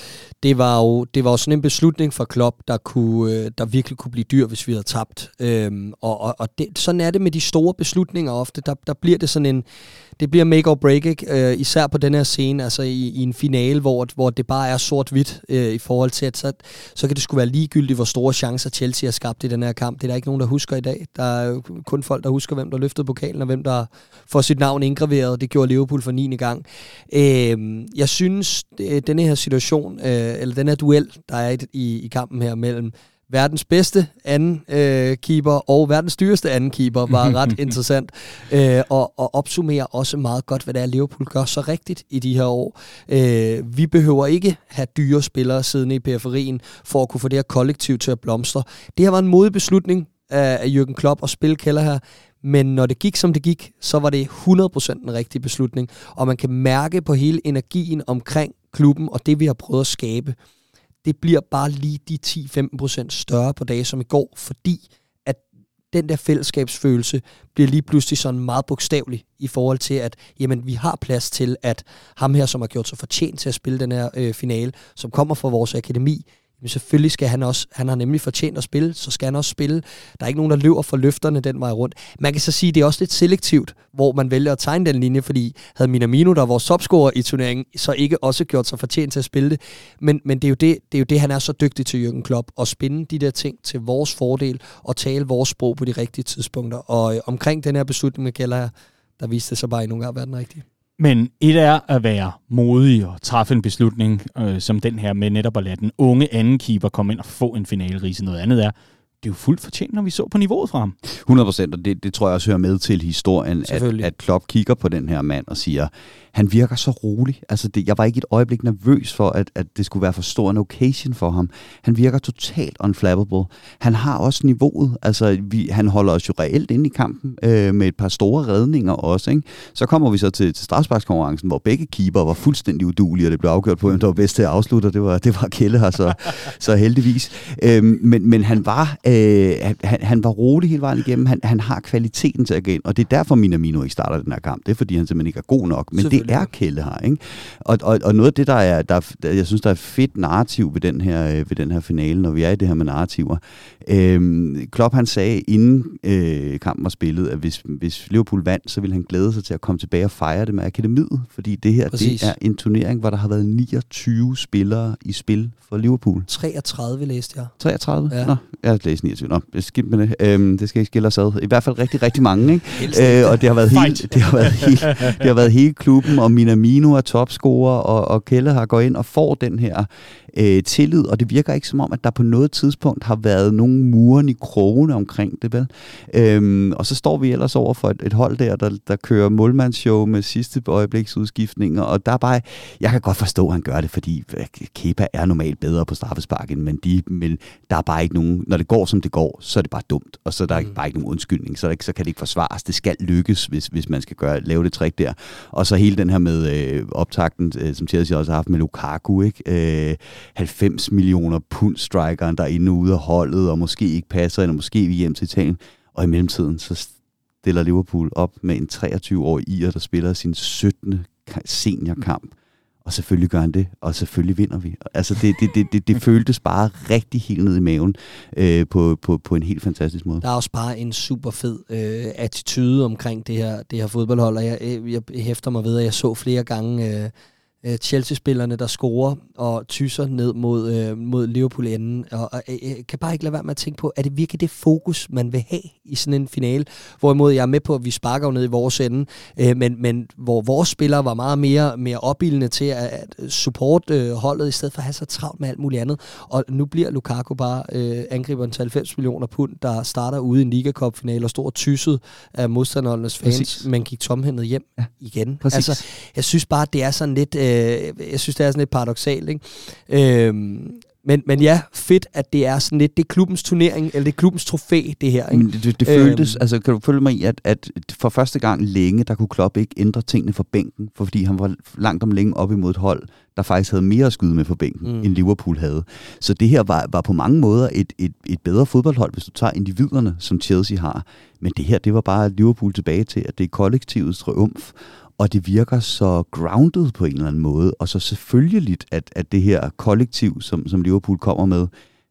det, var jo, det var jo sådan en beslutning for Klopp, der, kunne, øh, der virkelig kunne blive dyr, hvis vi havde tabt. Øh, og og, og det, sådan er det med de store beslutninger ofte. Der, der bliver det sådan en det bliver make or break, ikke? Øh, især på den her scene, altså i, i en finale, hvor, hvor det bare er sort-hvidt øh, i forhold til, at så, så kan det skulle være ligegyldigt, hvor store chancer Chelsea har skabt i den her kamp. Det er der ikke nogen, der husker i dag. Der er jo kun folk, der husker, hvem der løftede pokalen, og hvem der får sit navn indgraveret. Det gjorde Liverpool for 9. gang. Øh, jeg synes, øh, denne her situation, øh, eller den her duel, der er i, i, i kampen her mellem verdens bedste anden øh, keeper og verdens dyreste anden keeper var *laughs* ret interessant. Øh, og, og opsummerer også meget godt, hvad det er, Liverpool gør så rigtigt i de her år. Øh, vi behøver ikke have dyre spillere siddende i periferien for at kunne få det her kollektiv til at blomstre. Det her var en modig beslutning af, af Jürgen Klopp at spille Keller her, men når det gik, som det gik, så var det 100% en rigtig beslutning. Og man kan mærke på hele energien omkring klubben og det, vi har prøvet at skabe, det bliver bare lige de 10-15% større på dage som i går, fordi at den der fællesskabsfølelse bliver lige pludselig sådan meget bogstavelig i forhold til, at jamen, vi har plads til, at ham her, som har gjort sig fortjent til at spille den her øh, finale, som kommer fra vores akademi, men selvfølgelig skal han også, han har nemlig fortjent at spille, så skal han også spille. Der er ikke nogen, der løber for løfterne den vej rundt. Man kan så sige, at det er også lidt selektivt, hvor man vælger at tegne den linje, fordi havde Minamino, der var vores topscorer i turneringen, så ikke også gjort sig fortjent til at spille det. Men, men det, er jo det, det er jo det, han er så dygtig til, Jürgen Klopp, at spinde de der ting til vores fordel og tale vores sprog på de rigtige tidspunkter. Og øh, omkring den her beslutning med Keller, der viste det sig bare endnu engang at være den rigtige. Men et er at være modig og træffe en beslutning øh, som den her med netop at lade den unge anden keeper komme ind og få en finalerise. Noget andet er, det er jo fuldt fortjent, når vi så på niveauet fra ham. 100 procent, og det, det tror jeg også hører med til historien, at, at Klopp kigger på den her mand og siger, han virker så rolig. Altså det, jeg var ikke et øjeblik nervøs for, at, at det skulle være for stor en occasion for ham. Han virker totalt unflappable. Han har også niveauet. Altså vi, han holder os jo reelt ind i kampen øh, med et par store redninger også. Ikke? Så kommer vi så til, til strafsparkskonkurrencen, hvor begge keeper var fuldstændig udulige, og det blev afgjort på, hvem der var bedst til at afslutte, og det var, det var Kjelle her, så, *laughs* så heldigvis. Øh, men, men han var, øh, han, han var rolig hele vejen igennem. Han, han har kvaliteten til at gå ind, og det er derfor Minamino ikke starter den her kamp. Det er, fordi han simpelthen ikke er god nok. Men det er Kjelle her. Ikke? Og, og, og noget af det, der er, der, jeg synes, der er fedt narrativ ved den her, øh, ved den her finale, når vi er i det her med narrativer. Øhm, Klopp han sagde, inden øh, kampen var spillet, at hvis, hvis Liverpool vandt, så ville han glæde sig til at komme tilbage og fejre det med akademiet, fordi det her Præcis. det er en turnering, hvor der har været 29 spillere i spil for Liverpool. 33 læste jeg. 33? Ja. Nå, jeg har læst 29. Nå, skidt med det. Øhm, det skal ikke skille os ad. I hvert fald rigtig, rigtig mange. Ikke? *laughs* øh, og det har været hele, det har været hele, det har været hele klubben, og Minamino er topscorer, og, og Kelle har gået ind og får den her øh, tillid, og det virker ikke som om, at der på noget tidspunkt har været nogen muren i krogene omkring det, vel? Øhm, og så står vi ellers over for et, et hold der, der, der kører målmandsshow med sidste øjebliksudskiftninger, og der er bare, jeg kan godt forstå, at han gør det, fordi øh, Kepa er normalt bedre på straffesparken, men, de, men der er bare ikke nogen, når det går som det går, så er det bare dumt, og så er der mm. bare ikke nogen undskyldning, så, der, så kan det ikke forsvares, det skal lykkes, hvis, hvis man skal gøre, lave det trick der. Og så hele den her med øh, optakten, øh, som Chelsea også har haft med Lukaku, ikke? Øh, 90 millioner pund strikeren, der er inde ude af holdet, og måske ikke passer ind, og måske vi hjem til Italien. Og i mellemtiden, så stiller Liverpool op med en 23-årig ier, der spiller sin 17. seniorkamp. Og selvfølgelig gør han det, og selvfølgelig vinder vi. Altså det, det, det, det, det føltes bare rigtig helt ned i maven øh, på, på, på en helt fantastisk måde. Der er også bare en super fed øh, attitude omkring det her, det her fodboldhold, og jeg, jeg, jeg hæfter mig ved, at jeg så flere gange... Øh, øh, Chelsea-spillerne, der scorer og tyser ned mod, øh, mod Liverpool enden. Og, og øh, jeg kan bare ikke lade være med at tænke på, er det virkelig det fokus, man vil have i sådan en finale? Hvorimod jeg er med på, at vi sparker jo ned i vores ende, øh, men, men hvor vores spillere var meget mere, mere opildende til at, at support øh, holdet, i stedet for at have så travlt med alt muligt andet. Og nu bliver Lukaku bare øh, angriberen til 90 millioner pund, der starter ude i en Liga Cup-finale og står tysset af modstandernes fans, Præcis. men gik tomhændet hjem ja. igen. Præcis. Altså, jeg synes bare, det er sådan lidt... Øh, øh, jeg synes, det er sådan lidt paradoxalt. Ikke? Øh, men, men ja, fedt, at det er sådan lidt, det er klubbens turnering, eller det er klubbens trofæ, det her. Ikke? Men det, det, det føltes, øhm. altså kan du følge mig i, at, at for første gang længe, der kunne Klopp ikke ændre tingene for bænken, for fordi han var langt om længe op imod et hold, der faktisk havde mere at skyde med for bænken, mm. end Liverpool havde. Så det her var, var på mange måder et, et, et bedre fodboldhold, hvis du tager individerne, som Chelsea har. Men det her, det var bare Liverpool tilbage til, at det er kollektivets triumf, og det virker så grounded på en eller anden måde, og så selvfølgeligt, at, at det her kollektiv, som, som Liverpool kommer med,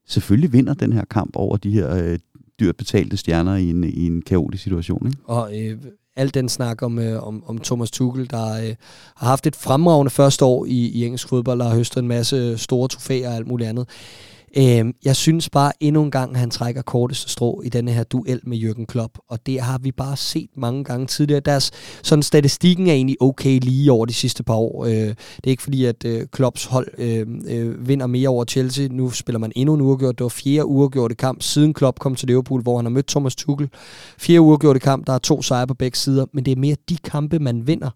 selvfølgelig vinder den her kamp over de her øh, dyrt betalte stjerner i en, i en kaotisk situation. Ikke? Og øh, al den snak om, øh, om, om Thomas Tuchel, der øh, har haft et fremragende første år i, i engelsk fodbold, og har høstet en masse store trofæer og alt muligt andet. Øh, Øh, jeg synes bare endnu en gang, at han trækker korteste strå i denne her duel med Jürgen Klopp, og det har vi bare set mange gange tidligere. Deres sådan statistikken er egentlig okay lige over de sidste par år. Øh, det er ikke fordi, at øh, Klopps hold øh, øh, vinder mere over Chelsea. Nu spiller man endnu en uafgjort. Det var fjerde uafgjorte kamp, siden Klopp kom til Liverpool, hvor han har mødt Thomas Tuchel. Fjerde uafgjorte kamp, der er to sejre på begge sider, men det er mere de kampe, man vinder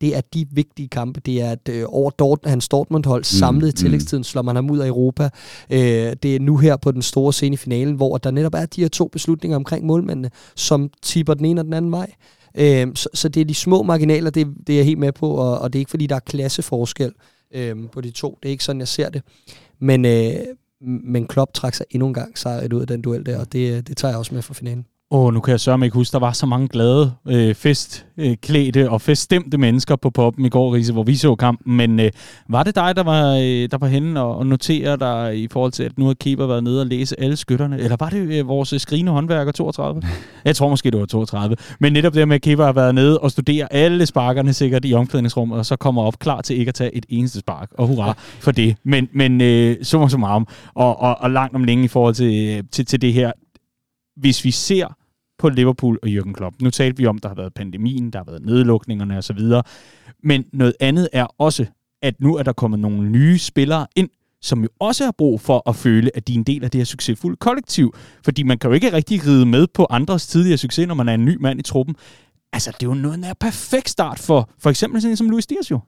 det er de vigtige kampe. Det er, at øh, over Dort, hans Dortmund-hold mm, samlet i mm. tillægstiden slår man ham ud af Europa. Øh, det er nu her på den store scene i finalen, hvor der netop er de her to beslutninger omkring målmændene, som tipper den ene og den anden vej. Øh, så, så det er de små marginaler, det, det er jeg helt med på, og, og det er ikke fordi, der er klasseforskel øh, på de to. Det er ikke sådan, jeg ser det. Men, øh, men Klopp trak sig endnu en gang sejret ud af den duel der, og det, det tager jeg også med for finalen. Åh, nu kan jeg sørge mig ikke huske, der var så mange glade, øh, festklædte øh, og feststemte mennesker på poppen i går, Riese, hvor vi så kampen. Men øh, var det dig, der var, øh, der var henne og, og notere dig i forhold til, at nu har Keeper været nede og læse alle skytterne? Eller var det øh, vores skrigende håndværker 32? jeg tror måske, det var 32. Men netop det med, at Keeper har været nede og studere alle sparkerne sikkert i omklædningsrummet, og så kommer op klar til ikke at tage et eneste spark. Og hurra for det. Men, men øh, summa summarum, og, og, og langt om længe i forhold til, øh, til, til det her hvis vi ser på Liverpool og Jürgen Klopp. Nu talte vi om, der har været pandemien, der har været nedlukningerne osv. Men noget andet er også, at nu er der kommet nogle nye spillere ind, som jo også har brug for at føle, at de er en del af det her succesfulde kollektiv. Fordi man kan jo ikke rigtig ride med på andres tidligere succes, når man er en ny mand i truppen. Altså, det er jo noget af perfekt start for for eksempel sådan en som Luis Dias jo.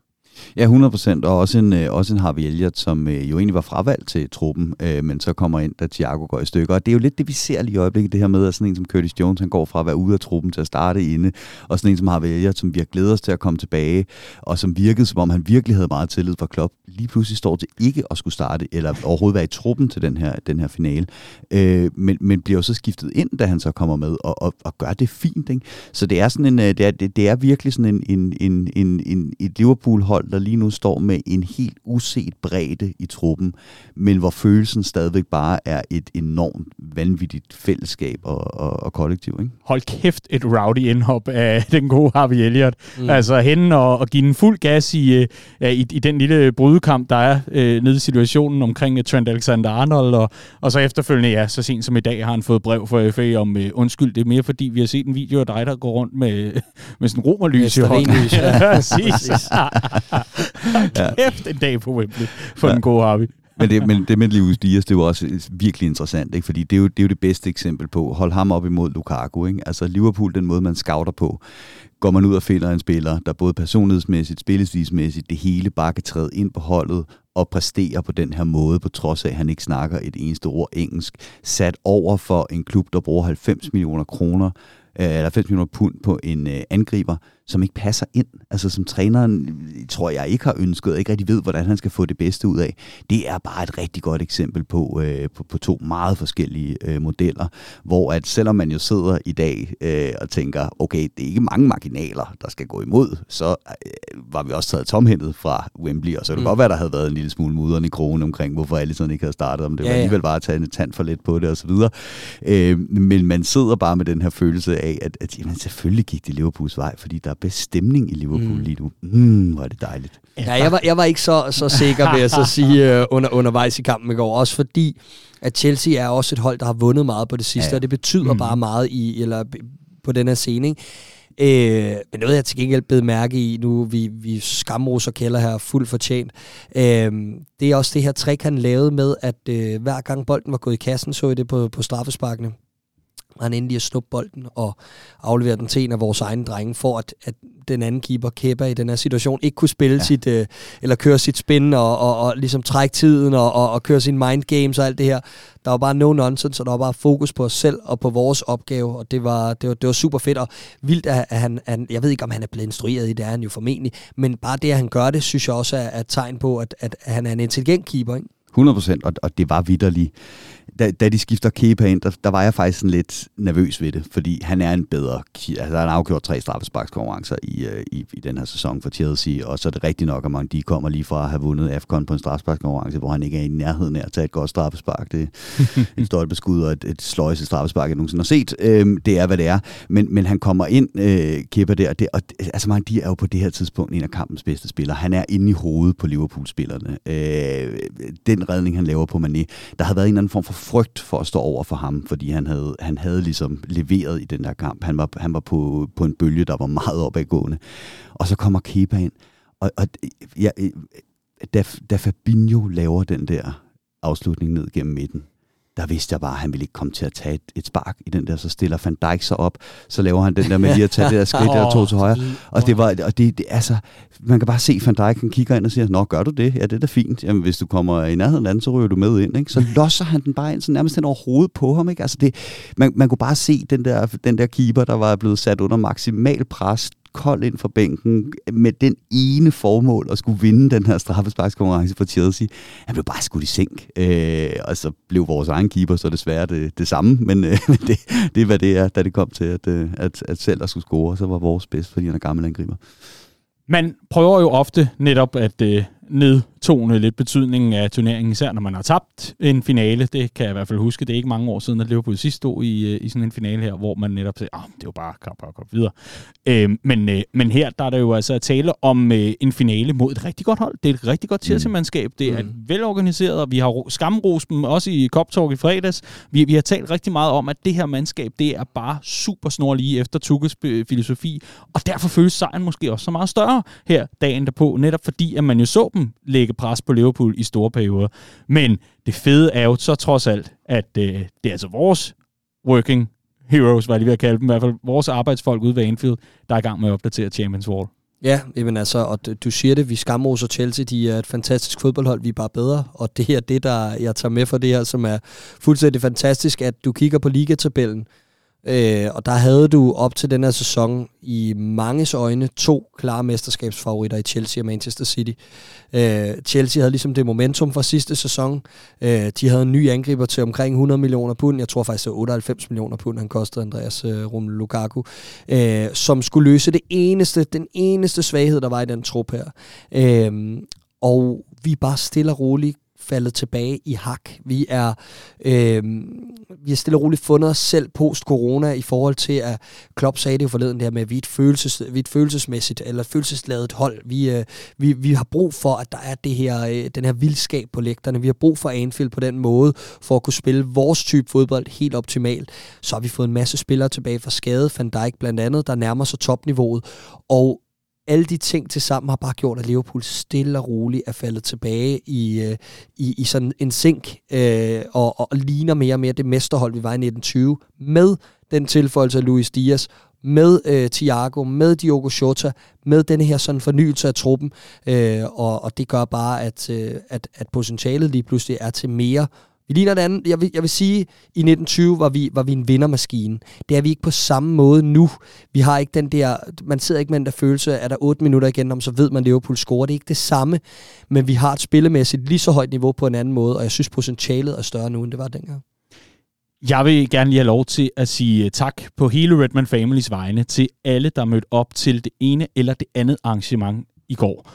Ja, 100 procent, og også en, øh, også en Harvey Elliott, som øh, jo egentlig var fravalgt til truppen, øh, men så kommer ind, da Thiago går i stykker. Og det er jo lidt det, vi ser lige i øjeblikket, det her med, at sådan en som Curtis Jones, han går fra at være ude af truppen til at starte inde, og sådan en som Harvey Elliott, som vi har glædet os til at komme tilbage, og som virkede, som om han virkelig havde meget tillid for Klopp, lige pludselig står til ikke at skulle starte, eller overhovedet være i truppen til den her, den her finale, øh, men, men bliver jo så skiftet ind, da han så kommer med, og, og, og gør det fint. Ikke? Så det er, sådan en, øh, det, er, det, det er virkelig sådan en, en, en, en, en, et Liverpool-hold, der lige nu står med en helt uset bredde i truppen, men hvor følelsen stadigvæk bare er et enormt vanvittigt fællesskab og, og, og kollektiv. Ikke? Hold kæft et rowdy indhop af *laughs* den gode Harvey Elliott. Mm. Altså hen og, og give den fuld gas i, øh, i, i den lille brydekamp, der er øh, nede i situationen omkring Trent Alexander-Arnold, og, og så efterfølgende, ja, så sent som i dag har han fået brev fra FA om øh, undskyld, det er mere fordi, vi har set en video af dig, der går rundt med, *laughs* med sådan en romerlys i hånden. Ja, *laughs* præcis. *laughs* Kæft en dag på Wembley for ja. den gode Harvey. men, det, men det med Luis Diaz, det er jo også virkelig interessant, ikke? fordi det er, jo, det er jo det bedste eksempel på. Hold ham op imod Lukaku. Ikke? Altså Liverpool, den måde man scouter på, går man ud og finder en spiller, der både personlighedsmæssigt, spillesvismæssigt, det hele bare kan træde ind på holdet og præstere på den her måde, på trods af, at han ikke snakker et eneste ord engelsk, sat over for en klub, der bruger 90 millioner kroner, eller 90 millioner pund på en øh, angriber, som ikke passer ind. Altså som træneren, tror jeg, ikke har ønsket, og ikke rigtig ved, hvordan han skal få det bedste ud af. Det er bare et rigtig godt eksempel på, øh, på, på to meget forskellige øh, modeller, hvor at selvom man jo sidder i dag øh, og tænker, okay, det er ikke mange marginaler, der skal gå imod, så øh, var vi også taget tomhændet fra Wembley, og så kan det mm. godt være, der havde været en lille smule mudder i krogen omkring, hvorfor alle sådan ikke havde startet, om det ja, var alligevel bare at tage en tand for lidt på det osv. Øh, men man sidder bare med den her følelse af, at, at jamen, selvfølgelig gik det Liverpools vej, fordi der bedst stemning i Liverpool mm. lige nu. Mm, hvor er det dejligt. Ja, jeg var, jeg var ikke så, så sikker, ved at så *laughs* sige, uh, under, undervejs i kampen i går. Også fordi, at Chelsea er også et hold, der har vundet meget på det sidste, ja. og det betyder mm. bare meget i, eller på den her scene. Ikke? Øh, men noget, jeg til gengæld blev mærke i, nu vi, vi skamroser kælder her fuldt fortjent, øh, det er også det her trick, han lavede med, at øh, hver gang bolden var gået i kassen, så I det på, på straffesparkene han endelig at snuppe bolden og aflevere den til en af vores egne drenge, for at, at den anden keeper, Kepa, i den her situation, ikke kunne spille ja. sit, øh, eller køre sit spin og, og, og ligesom trække tiden og, og, og køre sin mind games og alt det her. Der var bare no nonsense, og der var bare fokus på os selv og på vores opgave, og det var, det var, det var super fedt, og vildt, at han, han, jeg ved ikke, om han er blevet instrueret i det, er han jo formentlig, men bare det, at han gør det, synes jeg også er, er et tegn på, at, at han er en intelligent keeper, ikke? 100 procent, og, og det var vidderligt da, da de skifter Kepa ind, der, der var jeg faktisk sådan lidt nervøs ved det, fordi han er en bedre... Altså, han har afgjort tre straffesparkskonkurrencer i, uh, i, i den her sæson for Chelsea, og så er det rigtigt nok, at man, de kommer lige fra at have vundet AFCON på en straffesparkskonkurrence, hvor han ikke er i nærheden af at tage et godt straffespark. Det er et *laughs* stolpeskud og et, et sløjse straffespark, jeg nogensinde har set. Øhm, det er, hvad det er. Men, men han kommer ind, øh, Kepa der, og, det, og altså, man, de er jo på det her tidspunkt en af kampens bedste spillere. Han er inde i hovedet på Liverpool-spillerne. Øh, den redning, han laver på Mané, der havde været en eller anden form for frygt for at stå over for ham, fordi han havde, han havde ligesom leveret i den der kamp. Han var, han var på, på en bølge, der var meget opadgående. Og så kommer Kepa ind, og, og ja, øh, da, da Fabinho laver den der afslutning ned gennem midten, der vidste jeg bare, at han ville ikke komme til at tage et, et spark i den der. Så stiller Van Dijk sig op, så laver han den der med lige at tage det der *laughs* skridt der to til højre. Og det var, og det, det, altså, man kan bare se, Van Dijk han kigger ind og siger, Nå, gør du det? Ja, det er da fint. Jamen, hvis du kommer i nærheden af den, så ryger du med ind. Ikke? Så *laughs* losser han den bare ind, så nærmest den over hovedet på ham. Ikke? Altså det, man, man kunne bare se den der, den der keeper, der var blevet sat under maksimal pres, kold ind fra bænken med den ene formål at skulle vinde den her straffesparkskonkurrence for Chelsea. Han blev bare skudt i sænk, øh, og så blev vores egen keeper så desværre det, det samme, men øh, det, det er hvad det er, da det kom til, at, øh, at, at selv der skulle score, så var vores bedst, fordi han er gammel angriber. Man prøver jo ofte netop at øh, nedtone lidt betydningen af turneringen, især når man har tabt en finale. Det kan jeg i hvert fald huske. Det er ikke mange år siden, at Liverpool sidst stod i, øh, i sådan en finale her, hvor man netop siger, ah, det er jo bare kamp og kamp videre. Øh, men, øh, men her der er der jo altså at tale om øh, en finale mod et rigtig godt hold. Det er et rigtig godt Chelsea-mandskab. Det er mm. velorganiseret, og vi har skamrost dem også i Cop i fredags. Vi, vi har talt rigtig meget om, at det her mandskab, det er bare super snor lige efter Tukkes filosofi, og derfor føles sejren måske også så meget større her dagen derpå, netop fordi, at man jo så dem lægge pres på Liverpool i store perioder. Men det fede er jo så trods alt, at øh, det er altså vores working heroes, var jeg lige ved at kalde dem, i hvert fald vores arbejdsfolk ude ved Anfield, der er i gang med at opdatere Champions Wall. Ja, jamen altså, og du siger det, vi skammer os og Chelsea, de er et fantastisk fodboldhold, vi er bare bedre, og det er det, der jeg tager med for det her, som er fuldstændig fantastisk, at du kigger på ligatabellen, Øh, og der havde du op til den her sæson i manges øjne to klare mesterskabsfavoritter i Chelsea og Manchester City. Øh, Chelsea havde ligesom det momentum fra sidste sæson. Øh, de havde en ny angriber til omkring 100 millioner pund. Jeg tror faktisk, det var 98 millioner pund, han kostede Andreas øh, Romelu Lukaku. Øh, som skulle løse det eneste, den eneste svaghed, der var i den trup her. Øh, og vi er bare stille og roligt faldet tilbage i hak. Vi er, øh, vi har stille og roligt fundet os selv post-corona i forhold til, at Klopp sagde det jo forleden der med, at vi er et, følelses, vi er et følelsesmæssigt eller følelsesladet hold. Vi, øh, vi, vi har brug for, at der er det her, øh, den her vildskab på lægterne. Vi har brug for Anfield på den måde, for at kunne spille vores type fodbold helt optimalt. Så har vi fået en masse spillere tilbage fra skade, Van Dijk blandt andet, der nærmer sig topniveauet. Og alle de ting til sammen har bare gjort, at Liverpool stille og roligt er faldet tilbage i, øh, i, i sådan en sink, øh, og, og ligner mere og mere det mesterhold, vi var i 1920, med den tilføjelse af Luis Diaz, med øh, Thiago, med Diogo Jota, med denne her sådan fornyelse af truppen, øh, og, og det gør bare, at, øh, at, at potentialet lige pludselig er til mere, vi ligner det andet. Jeg vil, jeg vil sige, i 1920 var vi, var vi en vindermaskine. Det er vi ikke på samme måde nu. Vi har ikke den der, man sidder ikke med den der følelse, at der 8 minutter igen, om så ved man, at Liverpool scorer. Det er ikke det samme, men vi har et spillemæssigt lige så højt niveau på en anden måde, og jeg synes, potentialet er større nu, end det var dengang. Jeg vil gerne lige have lov til at sige øh, tak på hele Redman Families vegne til alle, der mødte op til det ene eller det andet arrangement i går.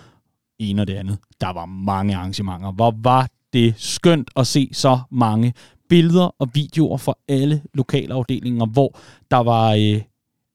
En og det andet. Der var mange arrangementer. Hvor var det er skønt at se så mange billeder og videoer fra alle lokalafdelinger, hvor der var øh,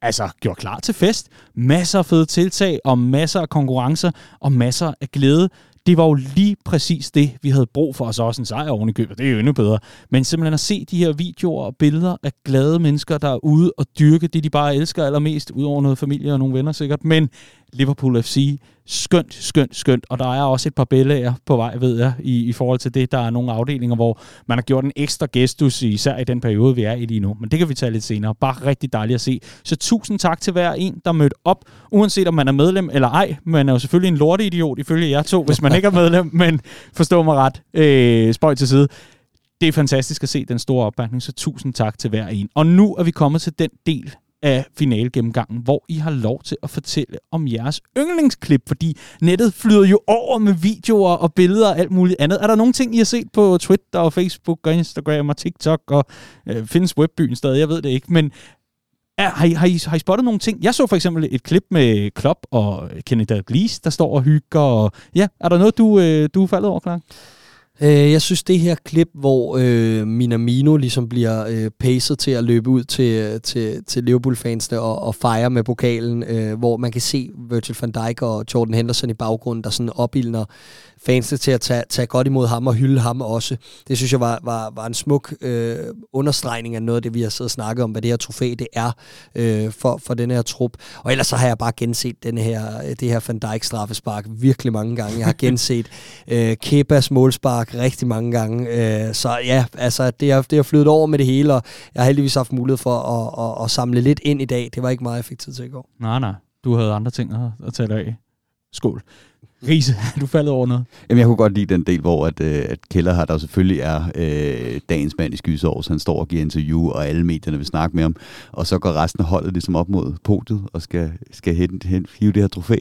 altså gjort klar til fest. Masser af fede tiltag og masser af konkurrencer og masser af glæde. Det var jo lige præcis det, vi havde brug for, os også en sejr oven i købet. Det er jo endnu bedre. Men simpelthen at se de her videoer og billeder af glade mennesker, der er ude og dyrke det, de bare elsker allermest, udover noget familie og nogle venner sikkert. Men Liverpool FC skønt, skønt, skønt. Og der er også et par billeder på vej, ved jeg, i, i forhold til det. Der er nogle afdelinger, hvor man har gjort en ekstra gestus, især i den periode, vi er i lige nu. Men det kan vi tage lidt senere. Bare rigtig dejligt at se. Så tusind tak til hver en, der mødte op, uanset om man er medlem eller ej. Man er jo selvfølgelig en lorteidiot, ifølge jer to, hvis man ikke er medlem, *laughs* men forstå mig ret. Øh, spøj til side det er fantastisk at se den store opbakning, så tusind tak til hver en. Og nu er vi kommet til den del af finalegennemgangen, hvor I har lov til at fortælle om jeres yndlingsklip, fordi nettet flyder jo over med videoer og billeder og alt muligt andet. Er der nogle ting, I har set på Twitter og Facebook og Instagram og TikTok og øh, findes webbyen stadig? Jeg ved det ikke, men er, har, I, har, I, har I spottet nogle ting? Jeg så for eksempel et klip med Klopp og Kenneth Dalglish, der står og hygger. Og, ja, er der noget, du, øh, du er faldet over, Clark? Øh, jeg synes, det her klip, hvor øh, Minamino ligesom bliver øh, pacet til at løbe ud til, øh, til, til Liverpool-fansene og, og fejre med pokalen, øh, hvor man kan se Virgil van Dijk og Jordan Henderson i baggrunden, der sådan opildner fansene til at tage, tage godt imod ham og hylde ham også. Det synes jeg var, var, var en smuk øh, understregning af noget af det, vi har siddet og snakket om, hvad det her trofæ det er øh, for, for den her trup. Og ellers så har jeg bare genset den her, det her Van Dijk straffespark virkelig mange gange. Jeg har *laughs* genset øh, Kepas målspark rigtig mange gange. Øh, så ja, altså det har, det har flyttet over med det hele, og jeg har heldigvis haft mulighed for at, at, at samle lidt ind i dag. Det var ikke meget, jeg fik tid til i går. Nej, nej. Du havde andre ting at, at tale af. Skål. Riese, *laughs* du faldet over noget? Jamen, jeg kunne godt lide den del, hvor at, øh, at Keller har der selvfølgelig er øh, dagens mand i skysår, så han står og giver interview, og alle medierne vil snakke med ham, og så går resten af holdet ligesom op mod podiet og skal, skal hen, hen, hive det her trofæ.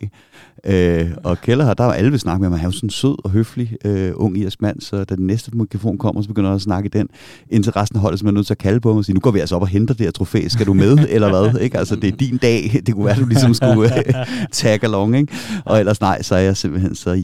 Øh, og Keller har, der er alle vil snakke med ham, han er jo sådan en sød og høflig øh, ung irsk mand, så da den næste mikrofon kommer, så begynder han at snakke i den, indtil resten af holdet som er nødt til at kalde på ham og sige, nu går vi altså op og henter det her trofæ, skal du med, eller hvad? Ikke? Altså, det er din dag, det kunne være, du ligesom skulle *laughs* øh, tag along, ikke? Og ellers nej, så jeg simpelthen så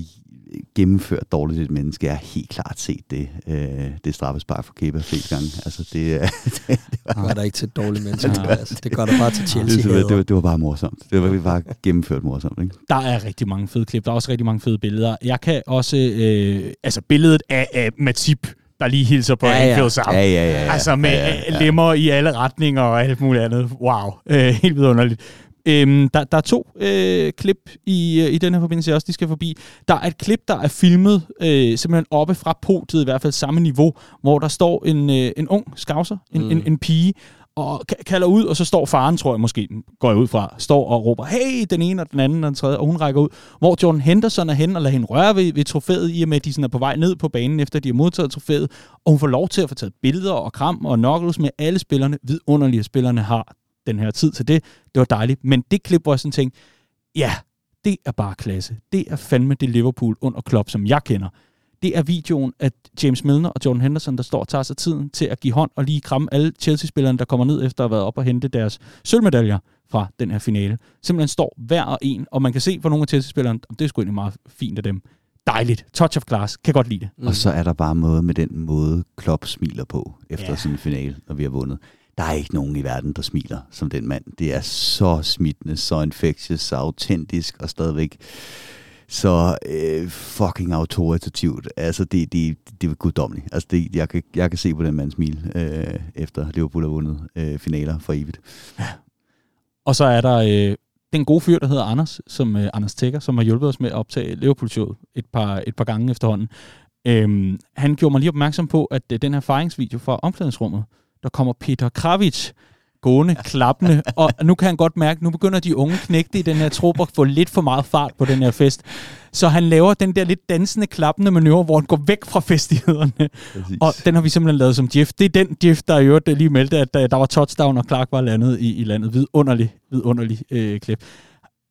gennemført dårligt et menneske. Jeg har helt klart set det, øh, det straffespark for Kepa flest gange. Altså, det, *laughs* det, det var, var der ikke til et dårligt *laughs* menneske. Ja. Altså, det gør der bare til *laughs* Chelsea. Det, det, det, det, var bare morsomt. Det var bare gennemført morsomt. Ikke? Der er rigtig mange fede klip. Der er også rigtig mange fede billeder. Jeg kan også... Øh, altså, billedet af, af Matip der lige hilser på ja, ja. Anfield sammen. Ja, ja, ja, ja. Altså med ja, ja, ja. lemmer i alle retninger og alt muligt andet. Wow, øh, helt vidunderligt. Øhm, der, der er to øh, klip i, øh, i den her forbindelse, også de skal forbi. Der er et klip, der er filmet øh, simpelthen oppe fra podiet, i hvert fald samme niveau, hvor der står en, øh, en ung skavser, en, mm. en, en pige, og kalder ud, og så står faren, tror jeg måske, går jeg ud fra, står og råber, hey, den ene og den anden og den tredje, og hun rækker ud, hvor Jordan Henderson er hen og lader hende røre ved, ved trofæet, i og med, at de sådan er på vej ned på banen, efter de har modtaget trofæet, og hun får lov til at få taget billeder og kram og knuckles med alle spillerne, vidunderlige spillerne har den her tid til det. Det var dejligt. Men det klip, hvor jeg sådan tænkte, ja, det er bare klasse. Det er fandme det Liverpool under Klopp, som jeg kender. Det er videoen af James Milner og Jordan Henderson, der står og tager sig tiden til at give hånd og lige kramme alle Chelsea-spillerne, der kommer ned efter at have været op og hente deres sølvmedaljer fra den her finale. Simpelthen står hver og en, og man kan se på nogle af Chelsea-spillerne, det er sgu egentlig meget fint af dem. Dejligt. Touch of class. Kan godt lide det. Mm. Og så er der bare noget med den måde, Klopp smiler på efter ja. sådan en finale, når vi har vundet der er ikke nogen i verden, der smiler som den mand. Det er så smittende, så infectious, så autentisk og stadigvæk så øh, fucking autoritativt. Altså, det, det, det er guddommeligt. Altså, det, jeg, kan, jeg kan se på den mand smil, øh, efter Liverpool har vundet øh, finaler for evigt. Ja. Og så er der øh, den gode fyr, der hedder Anders, som øh, Anders Tækker, som har hjulpet os med at optage Liverpool-showet et par, et par gange efterhånden. Øhm, han gjorde mig lige opmærksom på, at øh, den her fejringsvideo fra omklædningsrummet, der kommer Peter Kravitz gående, klappende, og nu kan han godt mærke, nu begynder de unge knægte i den her trup at få lidt for meget fart på den her fest. Så han laver den der lidt dansende, klappende manøvre, hvor han går væk fra festighederne. Præcis. Og den har vi simpelthen lavet som GIF. Det er den GIF, der i øvrigt lige meldte, at der var touchdown, og Clark var landet i, i landet. Vidunderlig, vidunderlig øh, klip.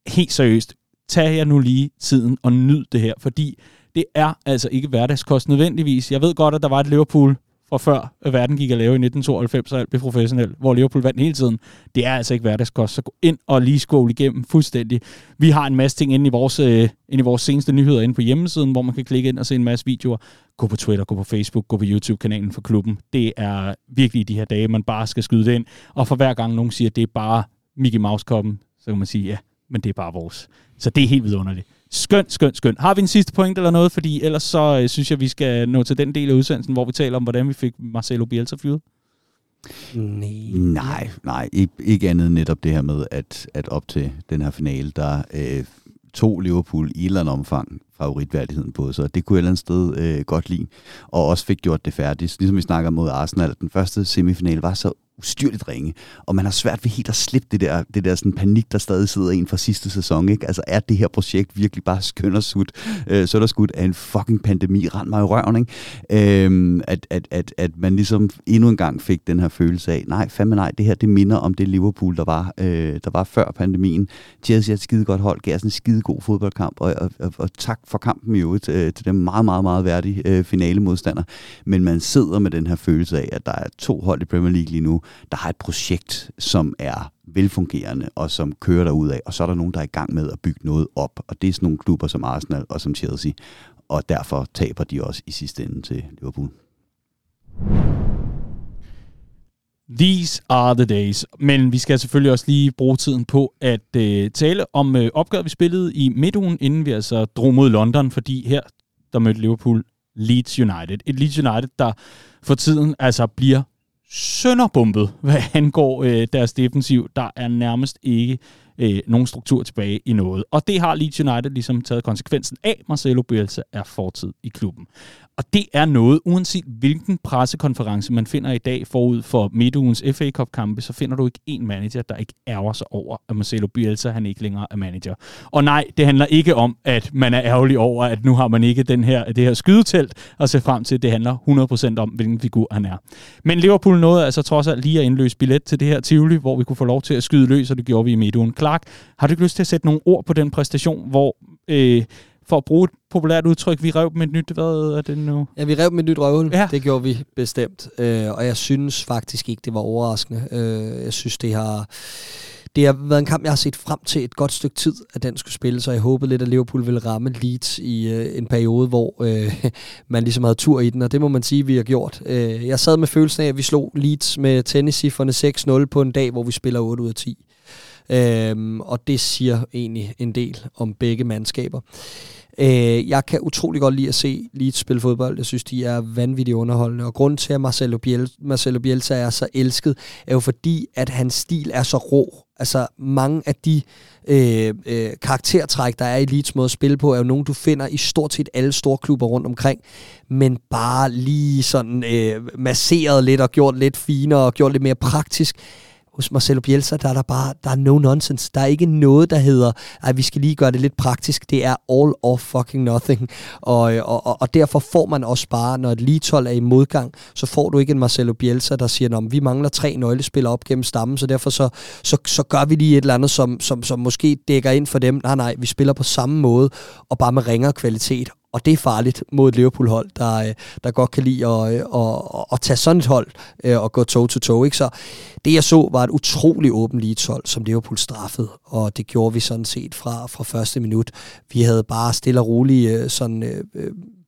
Helt seriøst, tag jer nu lige tiden og nyd det her, fordi det er altså ikke hverdagskost nødvendigvis. Jeg ved godt, at der var et Liverpool fra før verden gik at lave i 1992, og alt blev professionelt, hvor Liverpool vandt hele tiden. Det er altså ikke hverdagskost, så gå ind og lige skåle igennem fuldstændig. Vi har en masse ting inde i vores, øh, inde i vores seneste nyheder inde på hjemmesiden, hvor man kan klikke ind og se en masse videoer. Gå på Twitter, gå på Facebook, gå på YouTube-kanalen for klubben. Det er virkelig de her dage, man bare skal skyde det ind. Og for hver gang nogen siger, at det er bare Mickey Mouse-koppen, så kan man sige, ja, men det er bare vores. Så det er helt vidunderligt. Skønt, skønt, skønt. Har vi en sidste point eller noget? Fordi ellers så øh, synes jeg, vi skal nå til den del af udsendelsen, hvor vi taler om, hvordan vi fik Marcelo Bielsa fyret. Nej. Nej, nej. Ikke, ikke andet netop det her med, at, at op til den her finale, der øh, tog Liverpool i et eller andet omfang favoritværdigheden på, så det kunne jeg et eller andet sted øh, godt lide, og også fik gjort det færdigt. Ligesom vi snakker mod Arsenal, den første semifinal var så ustyrligt ringe, og man har svært ved helt at slippe det der, det der sådan panik, der stadig sidder en fra sidste sæson. Ikke? Altså er det her projekt virkelig bare skøn og sut, øh, så er der skudt af en fucking pandemi, rend mig i røven, ikke? Øh, at, at, at, at man ligesom endnu en gang fik den her følelse af, nej, fandme nej, det her, det minder om det Liverpool, der var, øh, der var før pandemien. Chelsea er et skide godt hold, gav sådan en skide god fodboldkamp, og, og, og, og tak for kampen i øvrigt øh, til den meget, meget, meget værdige øh, finale modstander. Men man sidder med den her følelse af, at der er to hold i Premier League lige nu, der har et projekt, som er velfungerende og som kører derud af, og så er der nogen, der er i gang med at bygge noget op, og det er sådan nogle klubber som Arsenal og som Chelsea, og derfor taber de også i sidste ende til Liverpool. These are the days. Men vi skal selvfølgelig også lige bruge tiden på at øh, tale om øh, opgøret, vi spillede i midtugen, inden vi altså drog mod London, fordi her der mødte Liverpool Leeds United. Et Leeds United, der for tiden altså bliver sønderbumpet, hvad *laughs* angår øh, deres defensiv. Der er nærmest ikke øh, nogen struktur tilbage i noget. Og det har Leeds United ligesom taget konsekvensen af. Marcelo Bielsa er fortid i klubben. Og det er noget, uanset hvilken pressekonference man finder i dag forud for midtugens FA Cup-kampe, så finder du ikke en manager, der ikke ærger sig over, at Marcelo Bielsa han ikke længere er manager. Og nej, det handler ikke om, at man er ærgerlig over, at nu har man ikke den her, det her skydetelt at se frem til. Det handler 100% om, hvilken figur han er. Men Liverpool nåede altså trods alt lige at indløse billet til det her Tivoli, hvor vi kunne få lov til at skyde løs, og det gjorde vi i midtugen. Clark, har du ikke lyst til at sætte nogle ord på den præstation, hvor øh, for at bruge et populært udtryk, vi rev med et nyt, hvad er det nu? Ja, vi rev med et nyt røvhul. Ja. Det gjorde vi bestemt. Øh, og jeg synes faktisk ikke, det var overraskende. Øh, jeg synes, det har... Det har været en kamp, jeg har set frem til et godt stykke tid, at den skulle spille, så jeg håbede lidt, at Liverpool ville ramme Leeds i øh, en periode, hvor øh, *laughs* man ligesom havde tur i den, og det må man sige, vi har gjort. Øh, jeg sad med følelsen af, at vi slog Leeds med tenniscifrene 6-0 på en dag, hvor vi spiller 8 ud af 10. Øhm, og det siger egentlig en del om begge mandskaber. Øh, jeg kan utrolig godt lide at se Leeds spille fodbold. Jeg synes, de er vanvittigt underholdende. Og grunden til, at Marcelo Bielsa, Marcelo Bielsa er så elsket, er jo fordi, at hans stil er så rå. Altså mange af de øh, øh, karaktertræk, der er i Leeds måde at spille på, er jo nogen, du finder i stort set alle store klubber rundt omkring, men bare lige sådan øh, masseret lidt og gjort lidt finere og gjort lidt mere praktisk hos Marcelo Bielsa, der er der bare, der er no nonsense. Der er ikke noget, der hedder, at vi skal lige gøre det lidt praktisk. Det er all or fucking nothing. Og, og, og, og derfor får man også bare, når et lige er i modgang, så får du ikke en Marcelo Bielsa, der siger, at vi mangler tre nøglespillere op gennem stammen, så derfor så, så, så gør vi lige et eller andet, som, som, som måske dækker ind for dem. Nej, nej, vi spiller på samme måde, og bare med ringere kvalitet. Og det er farligt mod et Liverpool-hold, der, øh, der godt kan lide at, at, at, at tage sådan et hold øh, og gå toe-to-toe. Ikke? Så det jeg så var et utrolig åbent Leeds-hold, som Liverpool straffede, og det gjorde vi sådan set fra, fra første minut. Vi havde bare stille og roligt sådan,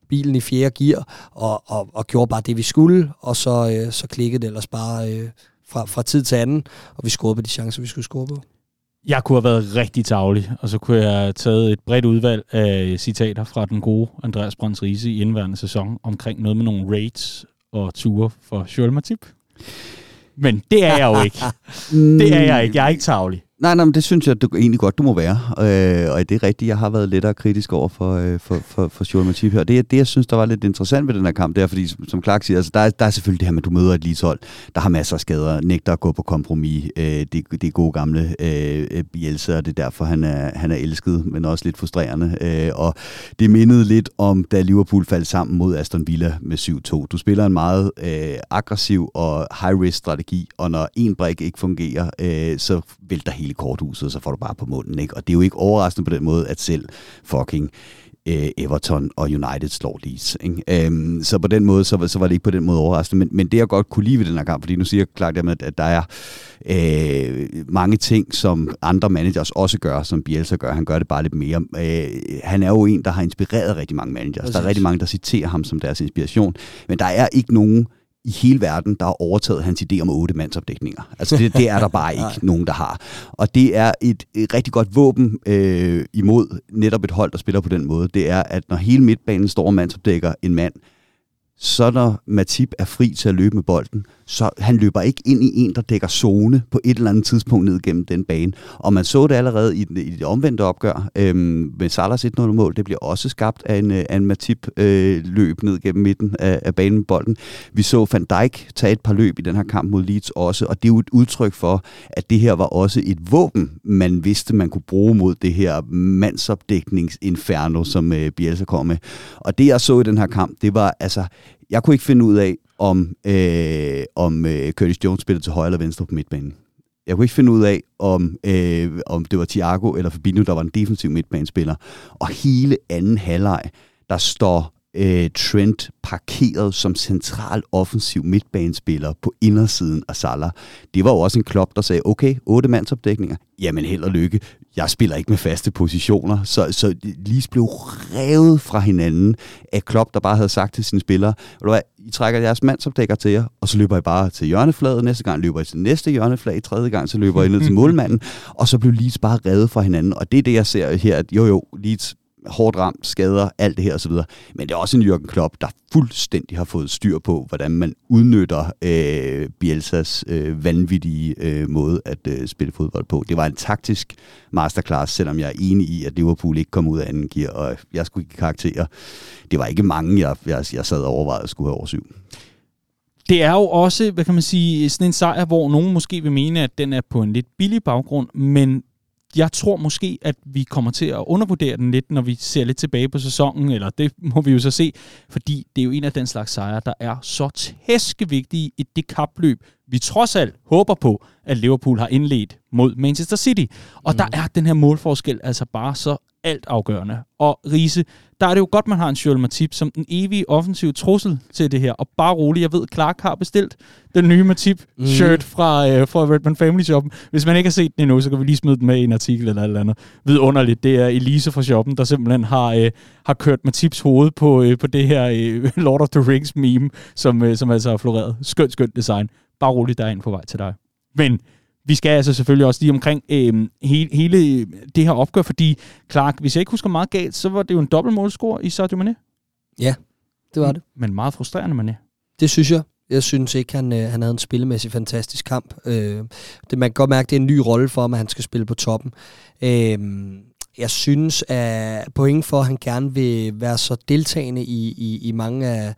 bilen i fjerde gear, og, og, og gjorde bare det, vi skulle, og så, så klikkede det ellers bare fra, fra tid til anden, og vi scorede på de chancer, vi skulle score på. Jeg kunne have været rigtig tavlig, og så kunne jeg have taget et bredt udvalg af citater fra den gode Andreas Brøns Riese i indværende sæson omkring noget med nogle raids og ture for Joel Matip. Men det er jeg jo ikke. *laughs* det er jeg ikke. Jeg er ikke tavlig. Nej, nej, men det synes jeg du, egentlig godt, du må være. Øh, og det er rigtigt, jeg har været lettere kritisk over for, øh, for, for, for Joel Matip her. Og det, det, jeg synes, der var lidt interessant ved den her kamp, det er, fordi, som, som Clark siger, altså, der, er, der er selvfølgelig det her med, at du møder et hold, der har masser af skader, nægter at gå på kompromis. Øh, det, det er gode gamle øh, Bielsa, og det er derfor, han er, han er elsket, men også lidt frustrerende. Øh, og det mindede lidt om, da Liverpool faldt sammen mod Aston Villa med 7-2. Du spiller en meget øh, aggressiv og high-risk strategi, og når en brik ikke fungerer, øh, så vælter hele korthuset, så får du bare på munden. Ikke? Og det er jo ikke overraskende på den måde, at selv fucking øh, Everton og United slår Leeds. Ikke? Øhm, så på den måde, så, så var det ikke på den måde overraskende. Men, men det jeg godt kunne lide ved den her kamp, fordi nu siger jeg klart at, at der er øh, mange ting, som andre managers også gør, som Bielsa gør. Han gør det bare lidt mere. Øh, han er jo en, der har inspireret rigtig mange managers. Præcis. Der er rigtig mange, der citerer ham som deres inspiration. Men der er ikke nogen i hele verden, der har overtaget hans idé om otte mandsopdækninger. Altså det, det er der bare *laughs* ikke nogen, der har. Og det er et, et rigtig godt våben øh, imod netop et hold, der spiller på den måde. Det er, at når hele midtbanen står og mandsopdækker en mand, så når Matip er fri til at løbe med bolden, så han løber ikke ind i en, der dækker zone på et eller andet tidspunkt ned gennem den bane. Og man så det allerede i, i det omvendte opgør øhm, med Salas 1-0 mål. Det bliver også skabt af en, øh, af en Matip-løb øh, ned gennem midten af, af banen med bolden. Vi så Van Dijk tage et par løb i den her kamp mod Leeds også, og det er jo et udtryk for, at det her var også et våben, man vidste, man kunne bruge mod det her mandsopdækningsinferno, som øh, Bielsa kom med. Og det, jeg så i den her kamp, det var altså jeg kunne ikke finde ud af, om, øh, om øh, Curtis Jones spillede til højre eller venstre på midtbanen. Jeg kunne ikke finde ud af, om, øh, om det var Thiago eller Fabinho, der var en defensiv midtbanespiller. Og hele anden halvleg, der står øh, Trent parkeret som central offensiv midtbanespiller på indersiden af Salah. Det var jo også en klop, der sagde, okay, otte mandsopdækninger, jamen held og lykke. Jeg spiller ikke med faste positioner, så, så lige blev revet fra hinanden af Klopp, der bare havde sagt til sine spillere, hvad, I trækker jeres mandsopdækker til jer, og så løber I bare til hjørnefladet, næste gang løber I til næste hjørneflag, tredje gang så løber I ned til målmanden, og så blev Leeds bare revet fra hinanden, og det er det, jeg ser her, at jo jo, Leeds hårdt ramt, skader, alt det her osv. Men det er også en Jürgen Klopp, der fuldstændig har fået styr på, hvordan man udnytter øh, Bielsas øh, vanvittige øh, måde at øh, spille fodbold på. Det var en taktisk masterclass, selvom jeg er enig i, at Liverpool ikke kom ud af anden gear, og jeg skulle ikke karaktere. Det var ikke mange, jeg, jeg, jeg sad og overvejede at skulle have over syv. Det er jo også, hvad kan man sige, sådan en sejr, hvor nogen måske vil mene, at den er på en lidt billig baggrund, men jeg tror måske, at vi kommer til at undervurdere den lidt, når vi ser lidt tilbage på sæsonen, eller det må vi jo så se, fordi det er jo en af den slags sejre, der er så tæskevigtige i det kapløb, vi trods alt håber på, at Liverpool har indledt mod Manchester City. Og mm. der er den her målforskel altså bare så alt afgørende. Og Riese, der er det jo godt, man har en Joel Matip som den evige offensive trussel til det her. Og bare roligt, jeg ved, Clark har bestilt den nye Matip-shirt mm. fra, øh, fra Redman Family Shoppen. Hvis man ikke har set den endnu, så kan vi lige smide den med i en artikel eller eller andet. Vidunderligt, det er Elise fra shoppen, der simpelthen har, øh, har kørt Matips hoved på, øh, på det her øh, *laughs* Lord of the Rings meme, som, øh, som altså har floreret. Skønt, skønt design. Bare roligt, der er en på vej til dig. Men vi skal altså selvfølgelig også lige omkring øh, hele, hele det her opgør, fordi Clark, hvis jeg ikke husker meget galt, så var det jo en dobbeltmålscore i Sadio Mane. Ja, det var det. Men meget frustrerende Mané. Det synes jeg. Jeg synes ikke, han, øh, han havde en spillemæssig fantastisk kamp. Øh, det, man kan godt mærke, det er en ny rolle for ham, at han skal spille på toppen. Øh, jeg synes, at point for, at han gerne vil være så deltagende i, i, i mange af,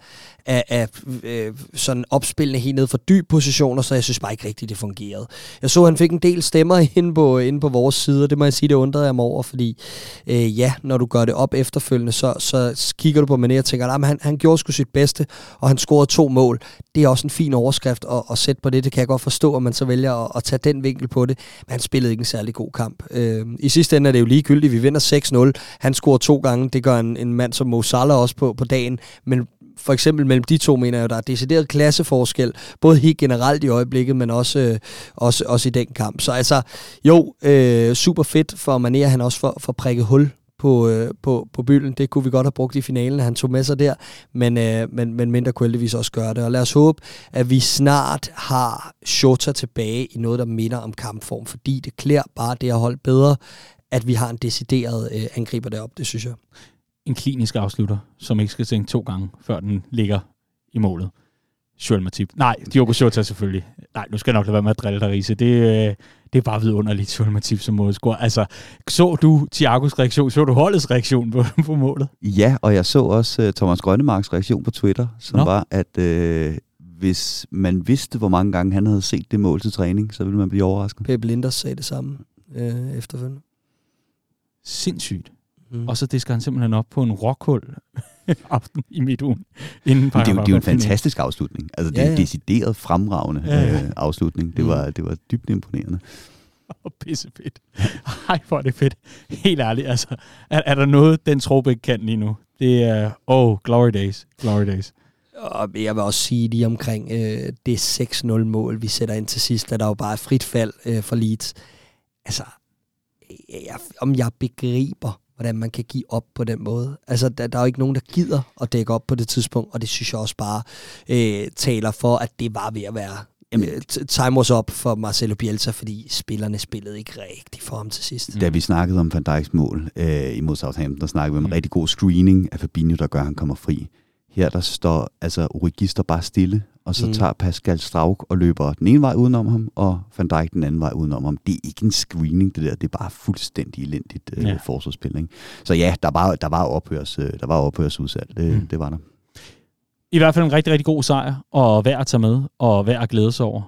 af, af øh, sådan opspillende helt ned for dyb positioner, så jeg synes bare ikke rigtigt, det fungerede. Jeg så, at han fik en del stemmer *laughs* inde på, inde på vores side, og det må jeg sige, det undrede jeg mig over, fordi øh, ja, når du gør det op efterfølgende, så, så kigger du på Mané og tænker, at han, han gjorde sgu sit bedste, og han scorede to mål. Det er også en fin overskrift at, at sætte på det, det kan jeg godt forstå, at man så vælger at, at tage den vinkel på det, men han spillede ikke en særlig god kamp. Øh, I sidste ende er det jo ligegyldigt, vi vinder 6-0, han scorer to gange, det gør en, en mand som Mo Salah også på, på dagen, men for eksempel mellem de to, mener jeg, der er decideret klasseforskel, både helt generelt i øjeblikket, men også, øh, også, også i den kamp. Så altså, jo, øh, super fedt for Mané, han også for, for prikket hul på, øh, på, på bylden. Det kunne vi godt have brugt i finalen, han tog med sig der, men, øh, men, men mindre kunne heldigvis også gøre det. Og lad os håbe, at vi snart har Shota tilbage i noget, der minder om kampform, fordi det klæder bare det at holde bedre, at vi har en decideret øh, angriber derop, det synes jeg en klinisk afslutter, som ikke skal tænke to gange, før den ligger i målet. Joel Matip. Nej, Diogo Jota selvfølgelig. Nej, nu skal jeg nok lade være med at drille dig, Riese. Det, øh, det er bare vidunderligt, Joel Matip som målscorer. Altså, så du Thiagos reaktion? Så du holdets reaktion på, på målet? Ja, og jeg så også uh, Thomas Grønnemarks reaktion på Twitter, som Nå. var, at uh, hvis man vidste, hvor mange gange han havde set det mål til træning, så ville man blive overrasket. Pep Linders sagde det samme øh, efterfølgende. Sindssygt. Mm. Og så disker han simpelthen op på en rockhul aften *laughs* i midtugen. Inden det, er jo, det er jo en fantastisk afslutning. Altså, det er ja, ja. en decideret fremragende ja, ja. Øh, afslutning. Det, mm. var, det var dybt imponerende. *laughs* Og pisse fedt. *laughs* Ej, hvor er det fedt. Helt ærligt, altså. Er, er der noget, den trope ikke kan lige nu? Det er, oh, glory days. Glory days. Og jeg vil også sige lige omkring øh, det 6-0-mål, vi sætter ind til sidst, at der jo bare er frit fald øh, for Leeds. Altså, jeg, om jeg begriber, hvordan man kan give op på den måde. Altså, der, der er jo ikke nogen, der gider at dække op på det tidspunkt, og det synes jeg også bare øh, taler for, at det var ved at være Jamen, øh, time was up for Marcelo Bielsa, fordi spillerne spillede ikke rigtigt for ham til sidst. Da vi snakkede om Van Dijks mål øh, imod Southampton, der snakkede vi om en mm. rigtig god screening af Fabinho, der gør, at han kommer fri. Her der står, altså Origi står bare stille, og så mm. tager Pascal Strauk og løber den ene vej udenom ham, og Van Dijk den anden vej udenom ham. Det er ikke en screening, det der. Det er bare fuldstændig elendigt øh, ja. forsvarsspil. Ikke? Så ja, der var, der var ophørs, øh, der var ophørs udsalg. Det, mm. det var der. I hvert fald en rigtig, rigtig god sejr, og værd at tage med, og værd at glæde sig over.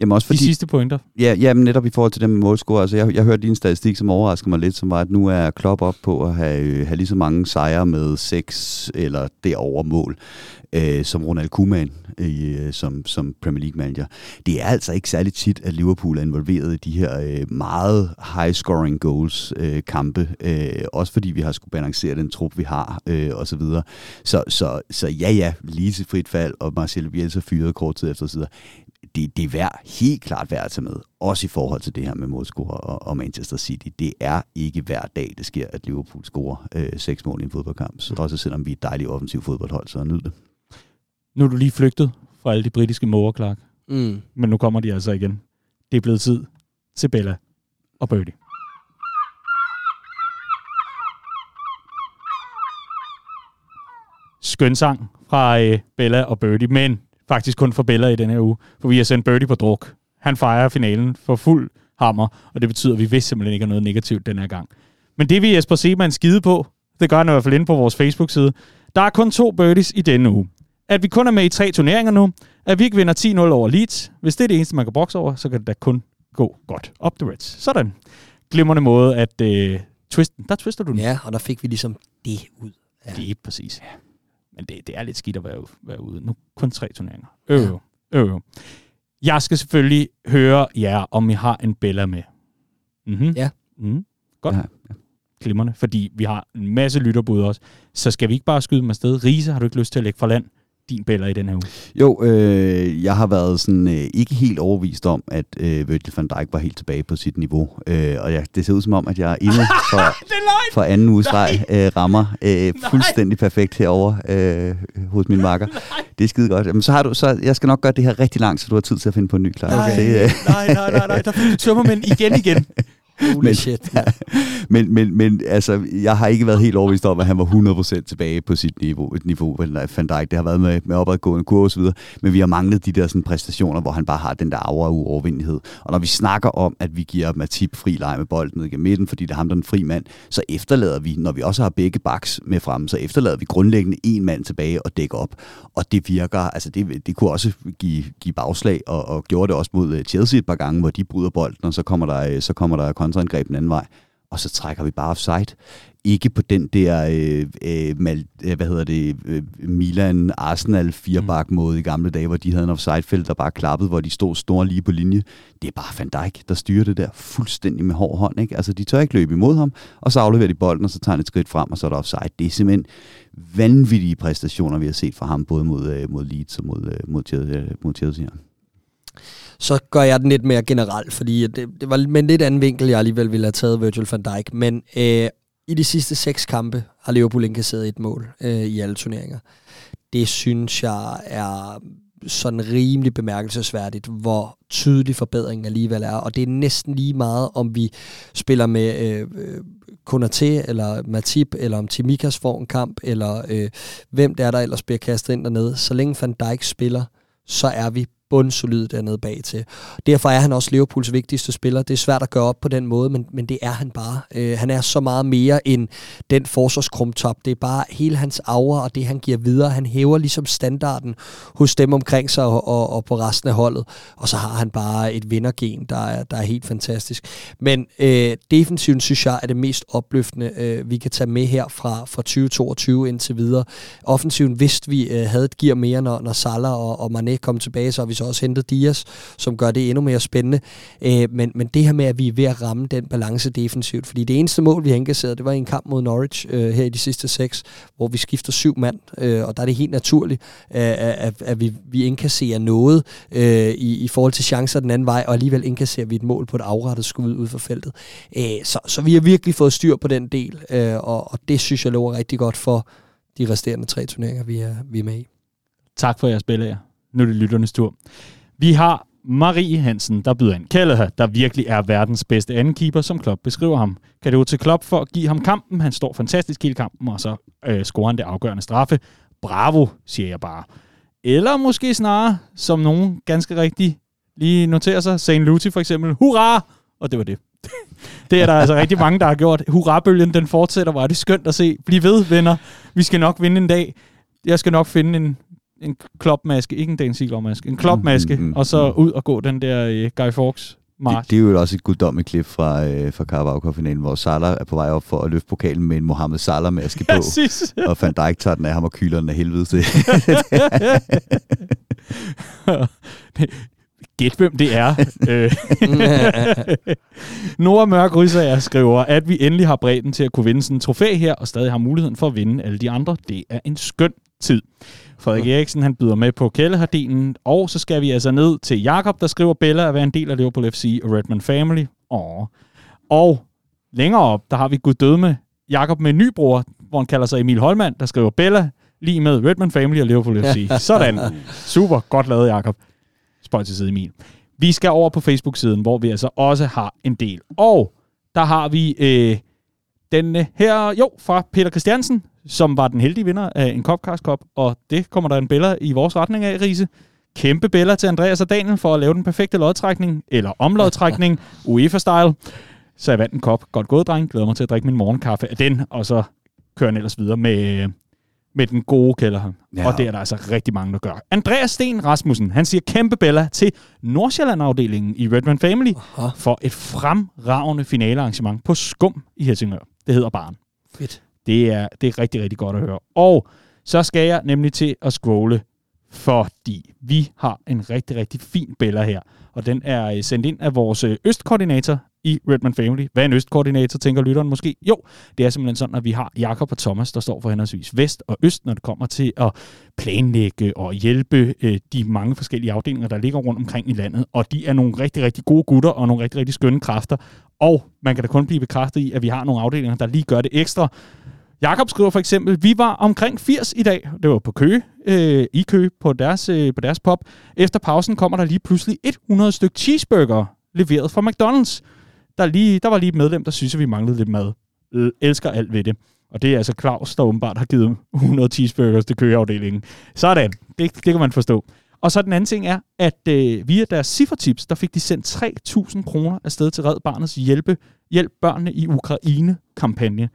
Jamen også fordi, De sidste pointer. Ja, ja men netop i forhold til det med målscore. Altså jeg, jeg hørte lige en statistik, som overraskede mig lidt, som var, at nu er Klopp op på at have, øh, have lige så mange sejre med seks eller derover mål, øh, som Ronald Koeman i, øh, som, som Premier League manager. Det er altså ikke særlig tit, at Liverpool er involveret i de her øh, meget high-scoring goals øh, kampe, øh, også fordi vi har skulle balancere den trup, vi har, øh, og så videre. Så, så, så ja, ja, lige til frit fald, og Marcelo Bielsa fyret kort tid efter, så det, det er værd, helt klart værd at tage med. Også i forhold til det her med målscorer og, og Manchester City. Det er ikke hver dag, det sker, at Liverpool scorer øh, seks mål i en fodboldkamp. Så mm. også selvom vi er et dejligt offensivt fodboldhold, så nyd det. Nu er du lige flygtet fra alle de britiske måger, Clark. Mm. Men nu kommer de altså igen. Det er blevet tid til Bella og Birdie. skøn sang fra øh, Bella og Birdie, men faktisk kun for Bella i den her uge, for vi har sendt Birdie på druk. Han fejrer finalen for fuld hammer, og det betyder, at vi vidste simpelthen ikke noget negativt den her gang. Men det vil Jesper Seemann skide på, det gør han i hvert fald inde på vores Facebook-side. Der er kun to birdies i denne uge. At vi kun er med i tre turneringer nu, at vi ikke vinder 10-0 over Leeds. Hvis det er det eneste, man kan brokse over, så kan det da kun gå godt. Up the Reds. Sådan. Glimrende måde at øh, twisten. Der twister du den. Ja, og der fik vi ligesom det ud. Ja. Det er præcis. Ja. Men det, det er lidt skidt at være, være ude. Nu kun tre turneringer. Øh, ja. øh. Jeg skal selvfølgelig høre jer, om I har en Bella med. Mm-hmm. Ja. Mm-hmm. Godt. Ja, ja. Glimmerne, fordi vi har en masse lytterbud også. Så skal vi ikke bare skyde dem afsted? Riese, har du ikke lyst til at lægge for land? Din Bella i den her uge? Jo, øh, jeg har været sådan øh, ikke helt overvist om, at øh, Virgil van Dijk var helt tilbage på sit niveau. Øh, og jeg, det ser ud som om, at jeg endnu *laughs* for, for anden uge streg øh, rammer øh, fuldstændig perfekt herover øh, hos min makker. Det er skide godt. Jamen, så har du, så jeg skal nok gøre det her rigtig langt, så du har tid til at finde på en ny klar. Nej, det, øh. nej, nej, nej, nej, der fik du tømmermænd igen igen. *laughs* Holy men, shit. *laughs* Ja. men, men, men altså, jeg har ikke været helt overbevist om, at han var 100% tilbage på sit niveau, et niveau Van Dijk. Det har været med, med opadgående kurve osv., men vi har manglet de der sådan, præstationer, hvor han bare har den der aura af uovervindelighed. Og når vi snakker om, at vi giver Matip fri leg med bolden ned gennem midten, fordi det er ham, der er en fri mand, så efterlader vi, når vi også har begge backs med frem, så efterlader vi grundlæggende en mand tilbage og dække op. Og det virker, altså det, det kunne også give, give bagslag, og, og gjorde det også mod øh, Chelsea et par gange, hvor de bryder bolden, og så kommer der, øh, så kommer der kontraangreb den anden vej, og så trækker vi bare offside. Ikke på den der, øh, øh, mal, øh, hvad hedder det, øh, Milan, Arsenal firebak måde i gamle dage, hvor de havde en offside-felt, der bare klappede, hvor de stod store lige på linje. Det er bare Van Dijk, der styrer det der fuldstændig med hård hånd. Ikke? Altså, de tør ikke løbe imod ham, og så afleverer de bolden, og så tager han et skridt frem, og så er der offside. Det er simpelthen vanvittige præstationer, vi har set fra ham, både mod, øh, mod Leeds og mod, øh, mod, Chelsea, mod Chelsea så gør jeg den lidt mere generelt, fordi det, det var med en lidt anden vinkel, jeg alligevel ville have taget Virgil van Dijk. Men øh, i de sidste seks kampe har Liverpool indkasseret et mål øh, i alle turneringer. Det synes jeg er sådan rimelig bemærkelsesværdigt, hvor tydelig forbedringen alligevel er. Og det er næsten lige meget, om vi spiller med øh, øh Konaté eller Matip, eller om Timikas får en kamp, eller øh, hvem det er, der ellers bliver kastet ind dernede. Så længe Van Dijk spiller, så er vi bundsolid dernede bag til. Derfor er han også Liverpools vigtigste spiller. Det er svært at gøre op på den måde, men, men det er han bare. Øh, han er så meget mere end den forsvarskrumtop. Det er bare hele hans aura og det, han giver videre. Han hæver ligesom standarden hos dem omkring sig og, og, og på resten af holdet. Og så har han bare et vindergen, der er, der er helt fantastisk. Men øh, defensiven, synes jeg, er det mest opløftende, øh, vi kan tage med her fra, fra 2022 indtil videre. Offensiven vidste vi øh, havde et gear mere, når, når Salah og, og Mané kom tilbage, så vi så også hentet Dias, som gør det endnu mere spændende. Øh, men, men det her med, at vi er ved at ramme den balance defensivt, fordi det eneste mål, vi har indkasseret, det var i en kamp mod Norwich øh, her i de sidste seks, hvor vi skifter syv mand, øh, og der er det helt naturligt, øh, at, at vi, vi indkasserer noget øh, i, i forhold til chancer den anden vej, og alligevel indkasserer vi et mål på et afrettet skud ud for feltet. Øh, så, så vi har virkelig fået styr på den del, øh, og, og det synes jeg lover rigtig godt for de resterende tre turneringer, vi er, vi er med i. Tak for jeres billeder. Nu er det lytternes tur. Vi har Marie Hansen, der byder ind. her, der virkelig er verdens bedste andenkeeper, som Klopp beskriver ham. Kan det jo til Klopp for at give ham kampen. Han står fantastisk hele kampen, og så øh, scorer han det afgørende straffe. Bravo, siger jeg bare. Eller måske snarere, som nogen ganske rigtigt lige noterer sig, St. Lucy for eksempel. Hurra! Og det var det. *laughs* det er der altså rigtig mange, der har gjort. Hurra-bølgen, den fortsætter. Var det skønt at se. Bliv ved, venner. Vi skal nok vinde en dag. Jeg skal nok finde en en klopmaske, ikke en Dan Sigler-maske, en klopmaske, mm, mm, mm, og så ud og gå den der uh, Guy Fawkes march. Det, det, er jo også et guddommeligt klip fra, uh, fra Carabao-finalen, hvor Salah er på vej op for at løfte pokalen med en Mohamed Salah-maske på, *laughs* og Van Dijk tager den af ham og kyler den af helvede til. *laughs* Gæt hvem det er. Øh. *laughs* Nora Mørk Rysager skriver, at vi endelig har bredden til at kunne vinde sådan en trofæ her, og stadig har muligheden for at vinde alle de andre. Det er en skøn tid. Frederik Eriksen, han byder med på kældehardinen, og så skal vi altså ned til Jakob, der skriver Bella at være en del af Liverpool FC og Redman Family. Åh. Og længere op, der har vi Gud døde med Jakob med en ny bror, hvor han kalder sig Emil Holmand, der skriver Bella lige med Redman Family og Liverpool FC. *laughs* Sådan. Super. Godt lavet, Jakob. Spøj til side Emil. Vi skal over på Facebook-siden, hvor vi altså også har en del. Og der har vi øh, den her, jo, fra Peter Christiansen, som var den heldige vinder af en Copcast Cup, og det kommer der en bæller i vores retning af, Riese. Kæmpe bæller til Andreas og Daniel for at lave den perfekte lodtrækning, eller omlodtrækning, *laughs* UEFA-style. Så jeg vandt en kop. Godt gået, dreng. Glæder mig til at drikke min morgenkaffe af den, og så kører den ellers videre med, med den gode kælder. Ja. Og det er der altså rigtig mange, der gør. Andreas Sten Rasmussen, han siger kæmpe bella til Nordsjælland-afdelingen i Redman Family Aha. for et fremragende finalearrangement på Skum i Helsingør. Det hedder Barn. Fedt. Det er, det er rigtig, rigtig godt at høre. Og så skal jeg nemlig til at scrolle, fordi vi har en rigtig, rigtig fin bæller her. Og den er øh, sendt ind af vores øh, østkoordinator i Redman Family. Hvad er en østkoordinator, tænker lytteren måske? Jo, det er simpelthen sådan, at vi har Jakob og Thomas, der står for henholdsvis vest og øst, når det kommer til at planlægge og hjælpe øh, de mange forskellige afdelinger, der ligger rundt omkring i landet. Og de er nogle rigtig, rigtig gode gutter og nogle rigtig, rigtig skønne kræfter. Og man kan da kun blive bekræftet i, at vi har nogle afdelinger, der lige gør det ekstra. Jakob skriver for eksempel, vi var omkring 80 i dag. Det var på Køge, øh, i Køge på deres, øh, på deres pop. Efter pausen kommer der lige pludselig 100 styk cheeseburger leveret fra McDonald's. Der, lige, der var lige et medlem, der synes, at vi manglede lidt mad. Øh, elsker alt ved det. Og det er altså Claus, der åbenbart har givet 100 cheeseburgers til køgeafdelingen. Sådan, det, det kan man forstå. Og så den anden ting er, at øh, via deres siffertips, der fik de sendt 3.000 kroner afsted til Red Barnets hjælpe, hjælp børnene i Ukraine-kampagne.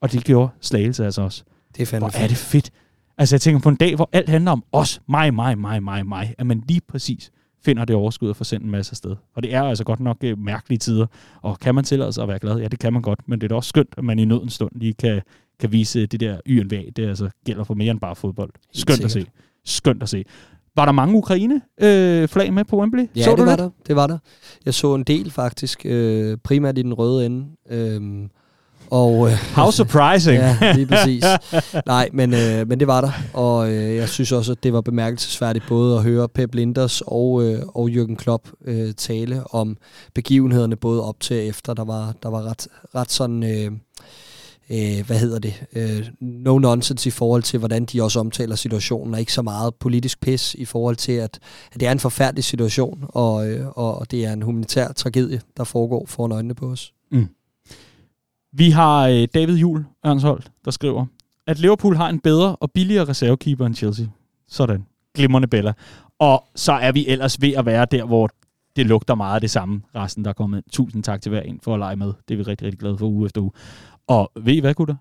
Og det gjorde Slagelse altså også. Det er fandme Hvor er det fedt. Altså jeg tænker på en dag, hvor alt handler om os, mig, mig, mig, mig, mig, at man lige præcis finder det overskud og får sendt en masse afsted. Og det er altså godt nok øh, mærkelige tider. Og kan man tillade sig at være glad? Ja, det kan man godt. Men det er da også skønt, at man i nødens stund lige kan, kan vise det der YNVA. Det altså gælder for mere end bare fodbold. Skønt at se. Skønt at se. Var der mange Ukraine-flag med på Wembley? Ja, så det du var det? der. Det var der. Jeg så en del faktisk, øh, primært i den røde ende. Øhm, og, øh, How surprising. *laughs* ja, lige *laughs* præcis. Nej, men, øh, men det var der, og øh, jeg synes også, at det var bemærkelsesværdigt både at høre Pep Linders og, øh, og Jürgen Klopp øh, tale om begivenhederne både op til og efter. Der var, der var ret, ret sådan... Øh, øh, hvad hedder det, øh, no nonsense i forhold til, hvordan de også omtaler situationen, og ikke så meget politisk pis i forhold til, at, at det er en forfærdelig situation, og, øh, og det er en humanitær tragedie, der foregår foran øjnene på os. Vi har øh, David Jul Ørnsholdt, der skriver, at Liverpool har en bedre og billigere reservekeeper end Chelsea. Sådan. Glimrende Bella. Og så er vi ellers ved at være der, hvor det lugter meget af det samme. Resten, der er kommet. Tusind tak til hver en for at lege med. Det er vi rigtig, rigtig glade for uge efter uge. Og ved I hvad, gutter?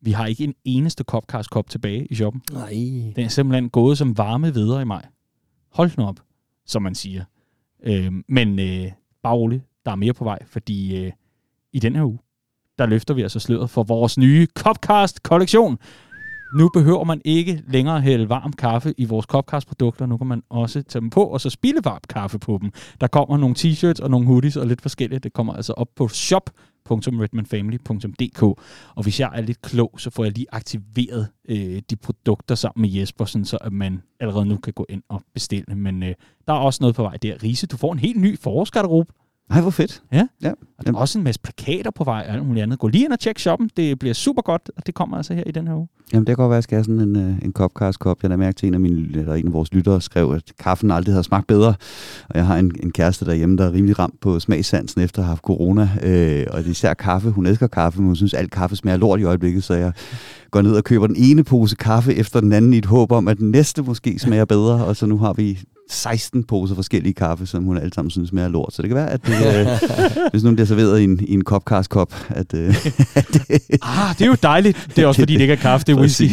Vi har ikke en eneste Copcast tilbage i shoppen. Nej. Den er simpelthen gået som varme videre i maj. Hold nu op, som man siger. Øh, men øh, bare roligt, der er mere på vej, fordi øh, i den her uge, der løfter vi altså sløret for vores nye Copcast-kollektion. Nu behøver man ikke længere hælde varm kaffe i vores Copcast-produkter. Nu kan man også tage dem på, og så spille varm kaffe på dem. Der kommer nogle t-shirts og nogle hoodies og lidt forskelligt. Det kommer altså op på shop.redmanfamily.dk Og hvis jeg er lidt klog, så får jeg lige aktiveret øh, de produkter sammen med Jesper, sådan så at man allerede nu kan gå ind og bestille. Men øh, der er også noget på vej der. Rise, du får en helt ny forårsgarderobe. Nej, hvor fedt. Ja. ja. Og der er også en masse plakater på vej og alt muligt andet. Gå lige ind og tjek shoppen. Det bliver super godt, og det kommer altså her i den her uge. Jamen, det kan godt være, at jeg skal have sådan en, øh, en Copcast kop. Jeg har mærke til, en af, mine, eller en af vores lyttere skrev, at kaffen aldrig har smagt bedre. Og jeg har en, en kæreste derhjemme, der er rimelig ramt på smagssansen efter at have haft corona. Øh, og det er især kaffe. Hun elsker kaffe, men hun synes, at alt kaffe smager lort i øjeblikket. Så jeg går ned og køber den ene pose kaffe efter den anden i et håb om, at den næste måske smager bedre. Og så nu har vi 16 poser forskellige kaffe, som hun alle sammen synes smager lort. Så det kan være, at det, øh, *laughs* hvis nu bliver serveret i en, i en Copcast kop, at, øh, *laughs* at det, Ah, det er jo dejligt. Det er også fordi, det ikke er kaffe, det er whisky.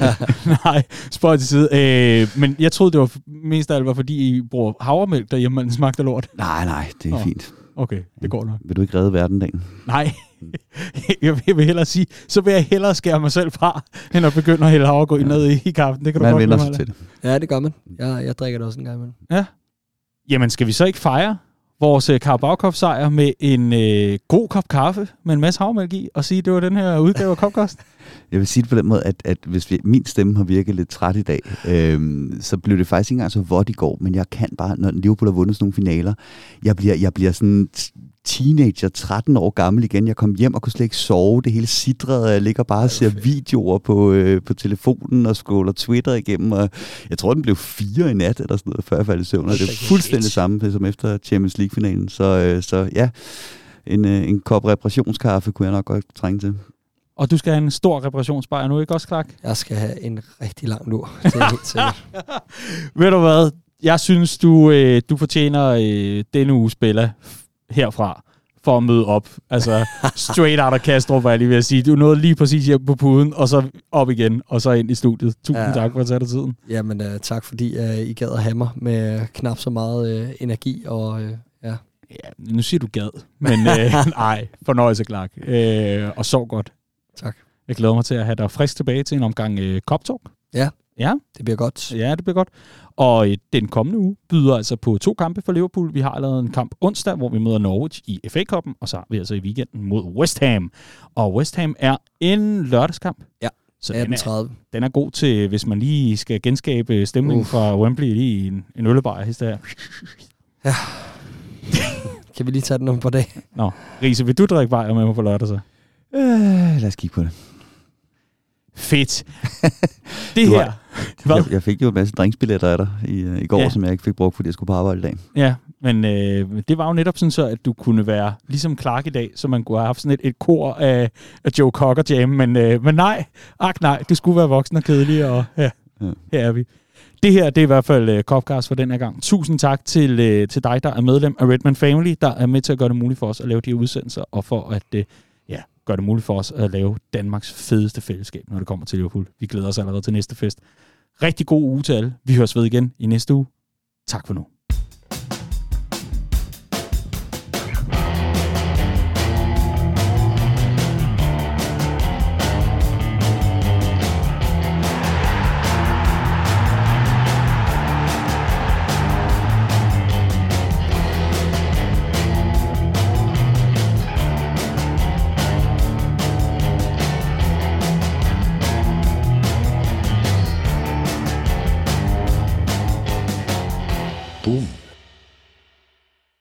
*laughs* Nej, spøj til side. Øh, men jeg troede, det var mest af alt var, fordi I bruger havremælk derhjemme, men den smagte af lort. nej, nej, det er Nå. fint. Okay, det går nok. Vil du ikke redde verden dagen? Nej, *laughs* jeg vil- hellere sige, så vil jeg hellere skære mig selv fra, end at begynde at hælde havregryn ned i, i kaffen. Det kan du Man godt vender sig til det. Ja, det gør man. Jeg, jeg drikker det også en gang imellem. Ja. Jamen, skal vi så ikke fejre vores øh, uh, Carabao sejr med en øh, god kop kaffe med en masse havmælk i, og sige, at det var den her udgave af Copcast? *laughs* Jeg vil sige det på den måde, at, at hvis vi, min stemme har virket lidt træt i dag, øh, så blev det faktisk ikke engang så vådt i går, men jeg kan bare, når Liverpool har vundet sådan nogle finaler, jeg bliver, jeg bliver sådan teenager, 13 år gammel igen. Jeg kom hjem og kunne slet ikke sove. Det hele sidrede, og jeg ligger bare og ser videoer på, øh, på telefonen og scroller Twitter igennem. Og jeg tror, den blev fire i nat eller sådan noget, før jeg faldt i søvn. Og det er fuldstændig det samme som efter Champions League-finalen. Så, øh, så ja, en, øh, en kop reparationskaffe kunne jeg nok godt trænge til. og du skal have en stor reparationsbajer nu, ikke også, Clark? Jeg skal have en rigtig lang lur. Det er helt sikkert. *laughs* Ved du hvad? Jeg synes, du, øh, du fortjener øh, denne uge spiller herfra for at møde op. Altså, straight out af Kastrup, var jeg lige ved at sige. Du nåede lige præcis hjem på puden, og så op igen, og så ind i studiet. Tusind ja. Tak for at tage dig tiden. Jamen, uh, tak fordi uh, I gad at have mig med uh, knap så meget uh, energi. Og uh, ja, Ja, nu siger du gad, men øh, *laughs* nej, fornøjelse, Clark. Øh, og sov godt. tak. Jeg glæder mig til at have dig frisk tilbage til en omgang øh, Cop Talk. Ja. Ja, Det bliver godt. ja, det bliver godt. Og øh, den kommende uge byder altså på to kampe for Liverpool. Vi har lavet en kamp onsdag, hvor vi møder Norwich i FA-koppen, og så har vi altså i weekenden mod West Ham. Og West Ham er en lørdagskamp. Ja, Så den er, 18.30. den er god til, hvis man lige skal genskabe stemningen Uff. fra Wembley lige i en, en øllebajer. Hist der. Kan vi lige tage den om på dag? Nå, Riese, vil du drikke bajer med mig på lørdag så? Øh, lad os kigge på det. Fedt. *laughs* det her. har- *laughs* Hvad? Jeg, jeg fik jo en masse drinksbilletter af dig i, øh, i går, Ja. som jeg ikke fik brugt, fordi jeg skulle på arbejde i dag. Ja, men øh, det var jo netop sådan så, at du kunne være ligesom Clark i dag, så man kunne have haft sådan et, et kor af, af Joe Cocker Jam, men, øh, men nej, ak nej, du skulle være voksen og kedelig, og ja, Ja. her er vi. Det her, det er i hvert fald øh, Copcast for den her gang. Tusind tak til, øh, til dig, der er medlem af Redman Family, der er med til at gøre det muligt for os at lave de udsendelser, og for at øh, gør det muligt for os at lave Danmarks fedeste fællesskab, når det kommer til Liverpool. Vi glæder os allerede til næste fest. Rigtig god uge til alle. Vi høres ved igen i næste uge. Tak for nu.